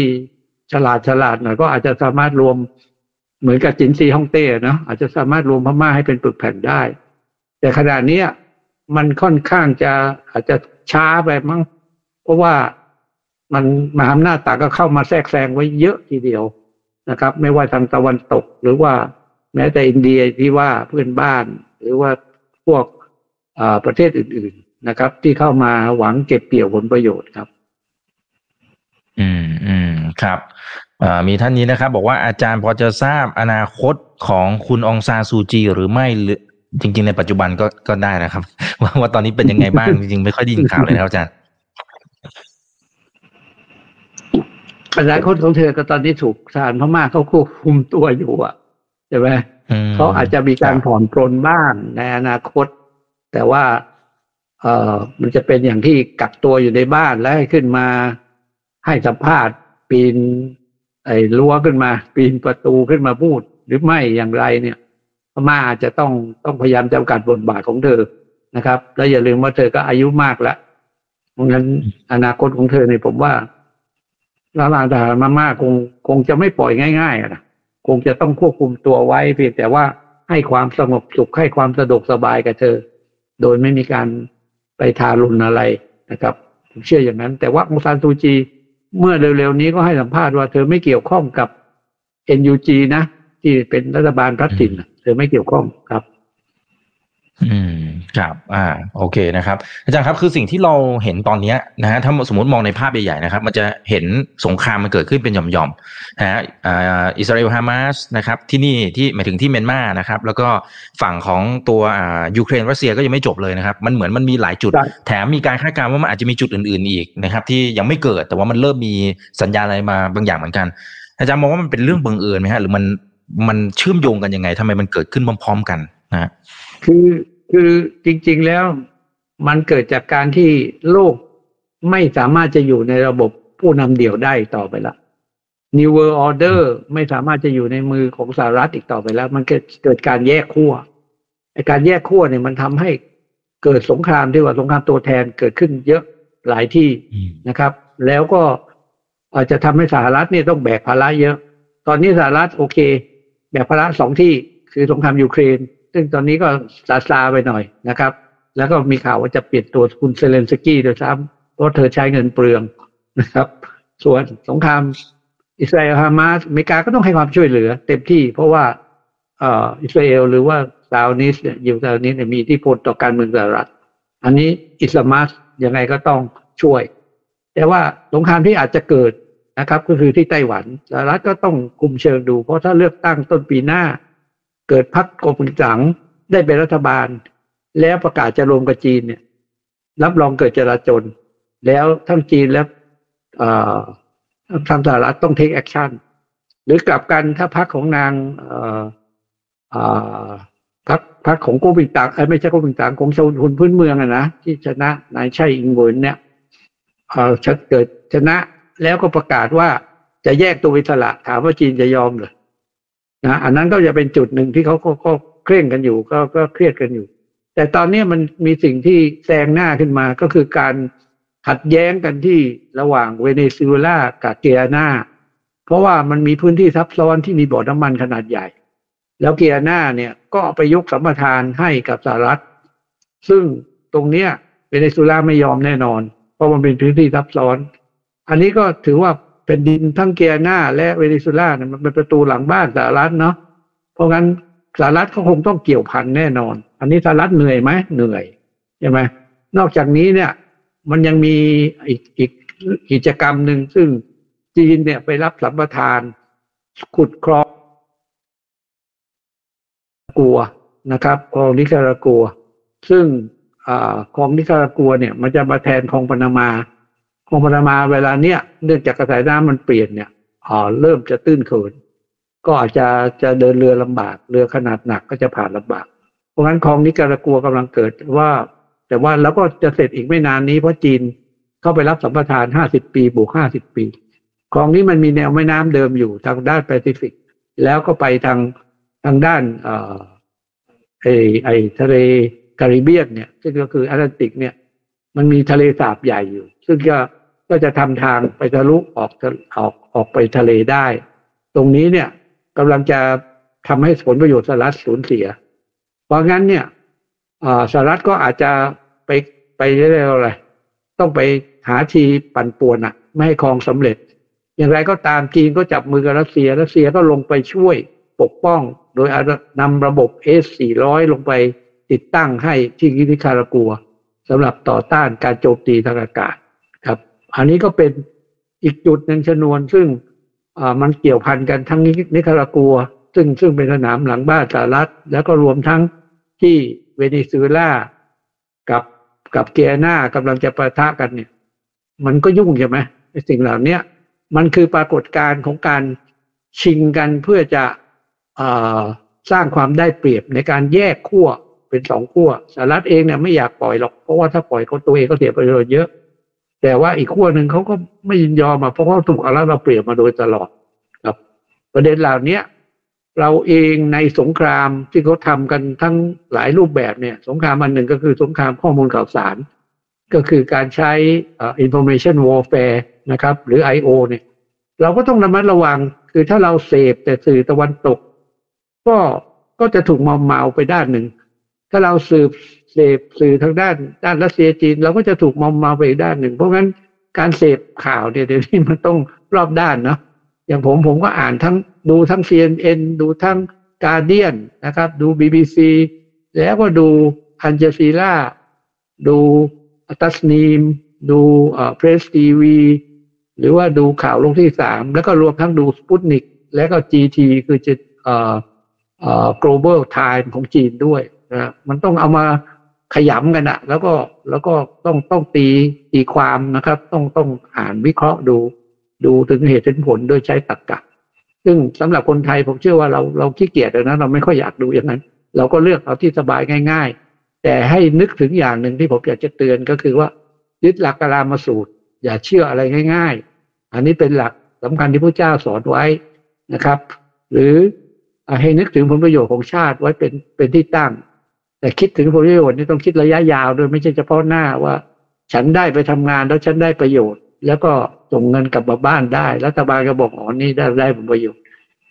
ฉลาดฉลาดหน่อยก็อาจจะสามารถรวมเหมือนกับจิ๋นซีฮ่องเต้เนาะอาจจะสามารถรวมพม่าให้เป็นปึกแผ่นได้ แต่ขณะนี้มันค่อนข้างจะอาจจะช้าไปมั้งเพราะว่ามันมหาอำนาจต่างก็เข้ามาแทรกแซงไว้เยอะทีเดียวนะครับ ไม่ว่าทางตะวันตก หรือว่าแม้แต่อินเดียที่ว่าเพื่อนบ้าน หรือว่าพวกประเทศอื่น ๆนะครับ ที่เข้ามาหวังเก็บเกี่ยวผลประโยชน์ครับ ครับอ่ามีท่านนี้นะครับ บอกว่าอาจารย์พอจะทราบอนาคตของคุณองซานซูจีหรือไม่หรือจริง ๆ ในปัจจุบันก็ก็ได้นะครับ ว่าว่าตอนนี้เป็นยังไงบ้างจริงๆ ไม่ค่อยได้ยินข่าวเลยนะครับอาจารย์อนาคตของเธอก็ตอนนี้ถูกทหารพม่าเขาควบคุมตัวอยู่อะใช่ไหมอืมเขาอาจจะมีการครับผ่อนปรนบ้างในอนาคต แต่ว่า เออมันจะเป็นอย่างที่กักตัวอยู่ในบ้านแล้วให้ขึ้นมาให้สัมภาษณ์ ปีนไอ้รั้วขึ้นมา ปีนประตูขึ้นมาพูด หรือไม่อย่างไรเนี่ยพม่าจะต้องต้องพยายามจำกัดบทบาทของเธอนะครับ แล้วอย่าลืมว่าเธอก็อายุมากแล้วเพราะงั้นอนาคตของเธอเนี่ยผมว่ารัฐบาลทหามาม่าคงคงจะไม่ปล่อยง่ายๆนะคงจะต้องควบคุมตัวไว้เพียงแต่ว่าให้ความสงบสุขให้ความสะดวกสบายกับเธอ โดยไม่มีการไปทารุณอะไรนะครับผมเชื่ออย่างนั้น แต่ว่าองซานซูจี เมื่อเร็วๆนี้ก็ให้สัมภาษณ์ว่าเธอไม่เกี่ยวข้องกับ NUG นะ ที่เป็นรัฐบาลพลัดถิ่นเธอไม่เกี่ยวข้องครับ อืมครับ อ่า โอเคนะครับ อาจารย์ครับ คือสิ่งที่เราเห็นตอนเนี้ยนะฮะ ถ้าสมมติมองในภาพใหญ่ๆนะครับ มันจะเห็นสงครามมันเกิดขึ้นเป็นหย่อมๆนะฮะอ่าอิสราเอลฮามาสนะครับ ที่นี่ที่หมายถึงที่เมียนมานะครับ แล้วก็ฝั่งของตัวอ่ายูเครนรัสเซียก็ยังไม่จบเลยนะครับ มันเหมือนมันมีหลายจุดใช่แถมมีการคาดการณ์ว่ามันอาจจะมีจุดอื่นๆอีกนะครับ ที่ยังไม่เกิด แต่ว่ามันเริ่มมีสัญญาณอะไรมาบางอย่างเหมือนกัน อาจารย์มองว่ามันเป็นเรื่องบังเอิญไหมฮะ หรือมันมันเชื่อมโยงกันยังไงทำไมมันเกิดขึ้นพร้อม ๆ กันนะฮะ คือคือจริง ๆแล้วมันเกิดจากการที่โลกไม่สามารถจะอยู่ในระบบผู้นำเดี่ยวได้ต่อไปละ New World Order ไม่สามารถจะอยู่ในมือของสหรัฐอีกต่อไปแล้ว มันเกิดเกิดการแยกขั้วไอการแยกขั้วเนี่ยมันทำให้เกิดสงครามที่ว่าสงครามตัวแทนเกิดขึ้นเยอะหลายที่นะครับ แล้วก็อาจจะทำให้สหรัฐเนี่ยต้องแบกภาระเยอะ ตอนนี้สหรัฐโอเค แบกภาระสองที่คือสงครามยูเครน ซึ่งตอนนี้ก็ซาซาไปหน่อยนะครับ แล้วก็มีข่าวว่าจะเปลี่ยนตัวคุณเซเลนสกี้โดยซ้ำเพราะเธอใช้เงินเปลืองนะครับ ส่วนสงครามอิสราเอลฮามาสอเมริกาก็ต้องให้ความช่วยเหลือ เต็มที่เพราะว่าเอ่ออิสราเอลหรือว่าซาอุนิสเนี่ยอยู่ซาอุนิสเนี่ยมีอิทธิพลต่อการเมืองสหรัฐ อันนี้อิสลามัสยังไงก็ต้องช่วย แต่ว่าสงครามที่อาจจะเกิดนะครับ ก็คือที่ไต้หวันสหรัฐก็ต้องคุมเชิงดู เพราะถ้าเลือกตั้งต้นปีหน้า เกิดพรรคก๊กมินตั๋งได้เป็นรัฐบาล แล้วประกาศจะรวมกับจีนเนี่ย รับรองเกิดจลาจล แล้วทั้งจีนและทางสหรัฐต้อง take action หรือกลับกันถ้าพรรคของนางพรรคพรรคของโกบิงตังไม่ใช่โกบิงตังของชาวคนพื้นเมืองอะนะที่ชนะนายชัยอิงเวินเนี่ยเอ่อจะเกิดชนะแล้วก็ประกาศว่าจะแยกตัวอิสระถามว่าจีนจะยอมเหรอ นะอันนั้นก็จะเป็นจุดหนึ่งที่เขาก็เคร่งกันอยู่ก็ก็เครียดกันอยู่ แต่ตอนนี้มันมีสิ่งที่แซงหน้าขึ้นมาก็คือการขัดแย้งกันที่ระหว่างเวเนซุเอลากับเกียนาเพราะว่ามันมีพื้นที่ซับซ้อนที่มีบ่อน้ำมันขนาดใหญ่ แล้วเกียนาเนี่ยก็ไปยกสัมปทานให้กับสหรัฐ ซึ่งตรงเนี้ยเวเนซุเอลาไม่ยอมแน่นอน เพราะมันเป็นพื้นที่ซับซ้อน อันนี้ก็ถือว่า เป็นดินทั้งเกียนาและเวเนซุเอลาเนี่ยมันเป็นประตูหลังบ้านสหรัฐเนาะเพราะงั้นสหรัฐเขาคงต้องเกี่ยวพันแน่นอน อันนี้สหรัฐเหนื่อยไหมเหนื่อยใช่ไหมนอกจากนี้เนี่ยมันยังมีอีกอีกกิจกรรมหนึ่งซึ่งจีนเนี่ยไปรับสัมปทานขุดคลองกัวนะครับคลองนิการากัว ซึ่งอาคลองนิการากัวเนี่ย มันจะมาแทนคลองปานามา คลองปานามาเวลาเนี้ยเนื่องจากกระแสน้ำมันเปลี่ยนเนี่ยอ่าเริ่มจะตื้นเขิน ก็อาจจะจะเดินเรือลำบากเรือขนาดหนักก็จะผ่านลำบาก เพราะงั้นคลองนี้การะกัวกำลังเกิดว่า แต่ว่าแล้วก็จะเสร็จอีกไม่นานนี้เพราะจีนเข้าไปรับสัมปทานห้าสิบปีบวกห้าสิบปีคลองนี้มันมีแนวแม่น้ำเดิมอยู่ทางด้านแปซิฟิก แล้วก็ไปทางทางด้านเอ่อไอไอทะเลแคริบเบียนเนี่ยซึ่งก็คือแอตแลนติกเนี่ย มันมีทะเลสาบใหญ่อยู่ ซึ่งก็ ก็จะทำทางไปทะลุออกออกออกไปทะเลได้ ตรงนี้เนี่ยกำลังจะทำให้ผลประโยชน์สหรัฐสูญเสีย เพราะงั้นเนี่ยสหรัฐก็อาจจะไปไปเรียกอะไรต้องไปหาทีปั่นป่วนอะไม่ให้คลองสำเร็จ อย่างไรก็ตามจีนก็จับมือกับรัสเซียรัสเซียก็ลงไปช่วยปกป้อง โดยนำระบบ S400 ลงไปติดตั้งให้ที่นิคารากัวสำหรับต่อต้านการโจมตีทางอากาศ อันนี้ก็เป็นอีกจุดหนึ่งชนวนซึ่งมันเกี่ยวพันกันทั้งนิคารากัว ซึ่งซึ่งเป็นสนามหลังบ้านสหรัฐ แล้วก็รวมทั้งที่เวเนซุเอลากับกับเกียนากำลังจะประทะกันเนี่ย มันก็ยุ่งใช่ไหมสิ่งเหล่านี้มันคือปรากฏการณ์ของการชิงกันเพื่อจะสร้างความได้เปรียบในการแยกขั้วเป็นสองขั้วสหรัฐเองเนี่ยไม่อยากปล่อยหรอกเพราะว่าถ้าปล่อยเขาตัวเองก็เสียประโยชน์เยอะ แต่ว่าอีกขั้วหนึ่งเขาก็ไม่ยินยอมมาเพราะเขาถูกอารัฐเราเปรียบมาโดยตลอดครับ ประเด็นเหล่านี้เราเองในสงครามที่เขาทำกันทั้งหลายรูปแบบเนี่ย สงครามอันหนึ่งก็คือสงครามข้อมูลข่าวสาร ก็คือการใช้ information warfare นะครับ หรือ I.O. เนี่ย เราก็ต้องระมัดระวังคือถ้าเราเสพแต่สื่อตะวันตก ก็ก็จะถูกมอมเมาไปด้านหนึ่ง ถ้าเราสืบ เสพสื่อทางด้านด้านรัสเซียจีน เราก็จะถูกมอมมาไปอีกด้านหนึ่ง เพราะงั้นการเสพข่าวเนี่ยเดี๋ยวนี้มันต้องรอบด้านเนาะอย่างผมผมก็อ่านทั้งดูทั้ง CNN ดูทั้ง Guardian นะครับ ดู BBC แล้วก็ดูอันเจซีราดูตัสนีม ดูเพรสทีวีหรือว่าดูข่าวลงที่สามแล้วก็รวมทั้งดูสปุตนิกแล้วก็ GT คือจะเอ่อเอ่อ global time ของจีนด้วยนะมันต้องเอามา ขยำกันอะแล้วก็แล้วก็ต้องต้องตีตีความนะครับ ต้องต้องอ่านวิเคราะห์ดู ดูถึงเหตุถึงผลโดยใช้ตรรกะซึ่งสำหรับคนไทยผมเชื่อว่าเราเราขี้เกียจนะเราไม่ค่อยอยากดูอย่างนั้น เราก็เลือกเอาที่สบายง่าย ๆ แต่ให้นึกถึงอย่างหนึ่งที่ผมอยากจะเตือนก็คือว่ายึดหลักกรามาสูตร อย่าเชื่ออะไรง่าย ๆ อันนี้เป็นหลักสำคัญที่พระเจ้าสอนไว้นะครับ หรือให้นึกถึงผลประโยชน์ของชาติไว้เป็นเป็นที่ตั้ง แต่คิดถึงผลประโยชน์นี่ต้องคิดระยะยาวด้วยไม่ใช่เฉพาะหน้าว่า ฉันได้ไปทำงานแล้วฉันได้ประโยชน์ แล้วก็ส่งเงินกลับมาบ้านได้รัฐบาลก็บอกอ๋อนี่ได้ได้ผลประโยชน์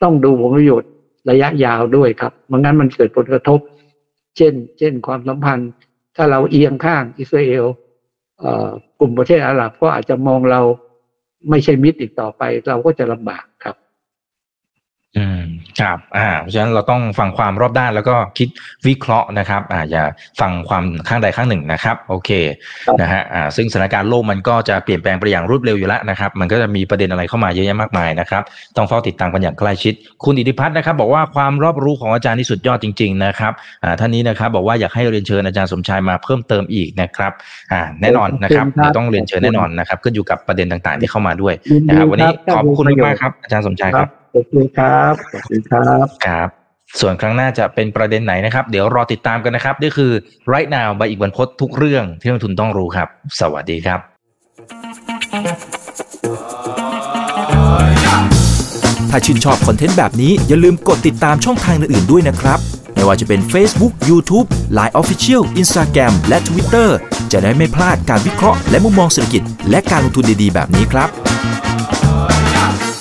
ต้องดูผลประโยชน์ระยะยาวด้วยครับไม่งั้นมันเกิดผลกระทบ เช่น เช่น ความสัมพันธ์ ถ้าเราเอียงข้างอิสราเอลกลุ่มประเทศอาหรับก็อาจจะมองเราไม่ใช่มิตรอีกต่อไป เราก็จะลำบากครับ อืม ครับอ่าเพราะฉะนั้นเราต้องฟังความรอบด้านแล้วก็คิดวิเคราะห์นะครับอ่าอย่าฟังความข้างใดข้างหนึ่งนะครับ โอเคนะฮะอ่าซึ่งสถานการณ์โลกมันก็จะเปลี่ยนแปลงไปอย่างรวดเร็วอยู่แล้วนะครับ มันก็จะมีประเด็นอะไรเข้ามาเยอะแยะมากมายนะครับ ต้องเฝ้าติดตามกันอย่างใกล้ชิด คุณอิทธิพัฒน์นะครับ บอกว่าความรอบรู้ของอาจารย์นี่สุดยอดจริง ๆ นะครับอ่าท่านนี้นะครับบอกว่าอยากให้เรียนเชิญอาจารย์สมชายมาเพิ่มเติมอีกนะครับอ่าแน่นอนนะครับเดี๋ยวต้องเรียนเชิญแน่นอนนะครับขึ้นอยู่กับประเด็นต่างๆ ที่เข้ามาด้วยนะครับวันนี้ขอบคุณมากครับอาจารย์สมชายครับข อบคุณครับขอบคุณครับครับ ส่วนครั้งหน้าจะเป็นประเด็นไหนนะครับ เดี๋ยวรอติดตามกันนะครับนี่คือ right now ใบอีกวันพดทุกเรื่องที่นักทุนต้องรู้ครับ สวัสดีครับ ถ้าชื่นชอบคอนเทนต์แบบนี้อย่าลืมกดติดตามช่องทางอื่นๆด้วยนะครับไม่ว่าจะเป็น Facebook, YouTube, Line Official, Instagram และ Twitter จะได้ไม่พลาดการวิเคราะห์และมุมมองเศรษฐกิจ และการลงทุนดีๆ แบบนี้ครับ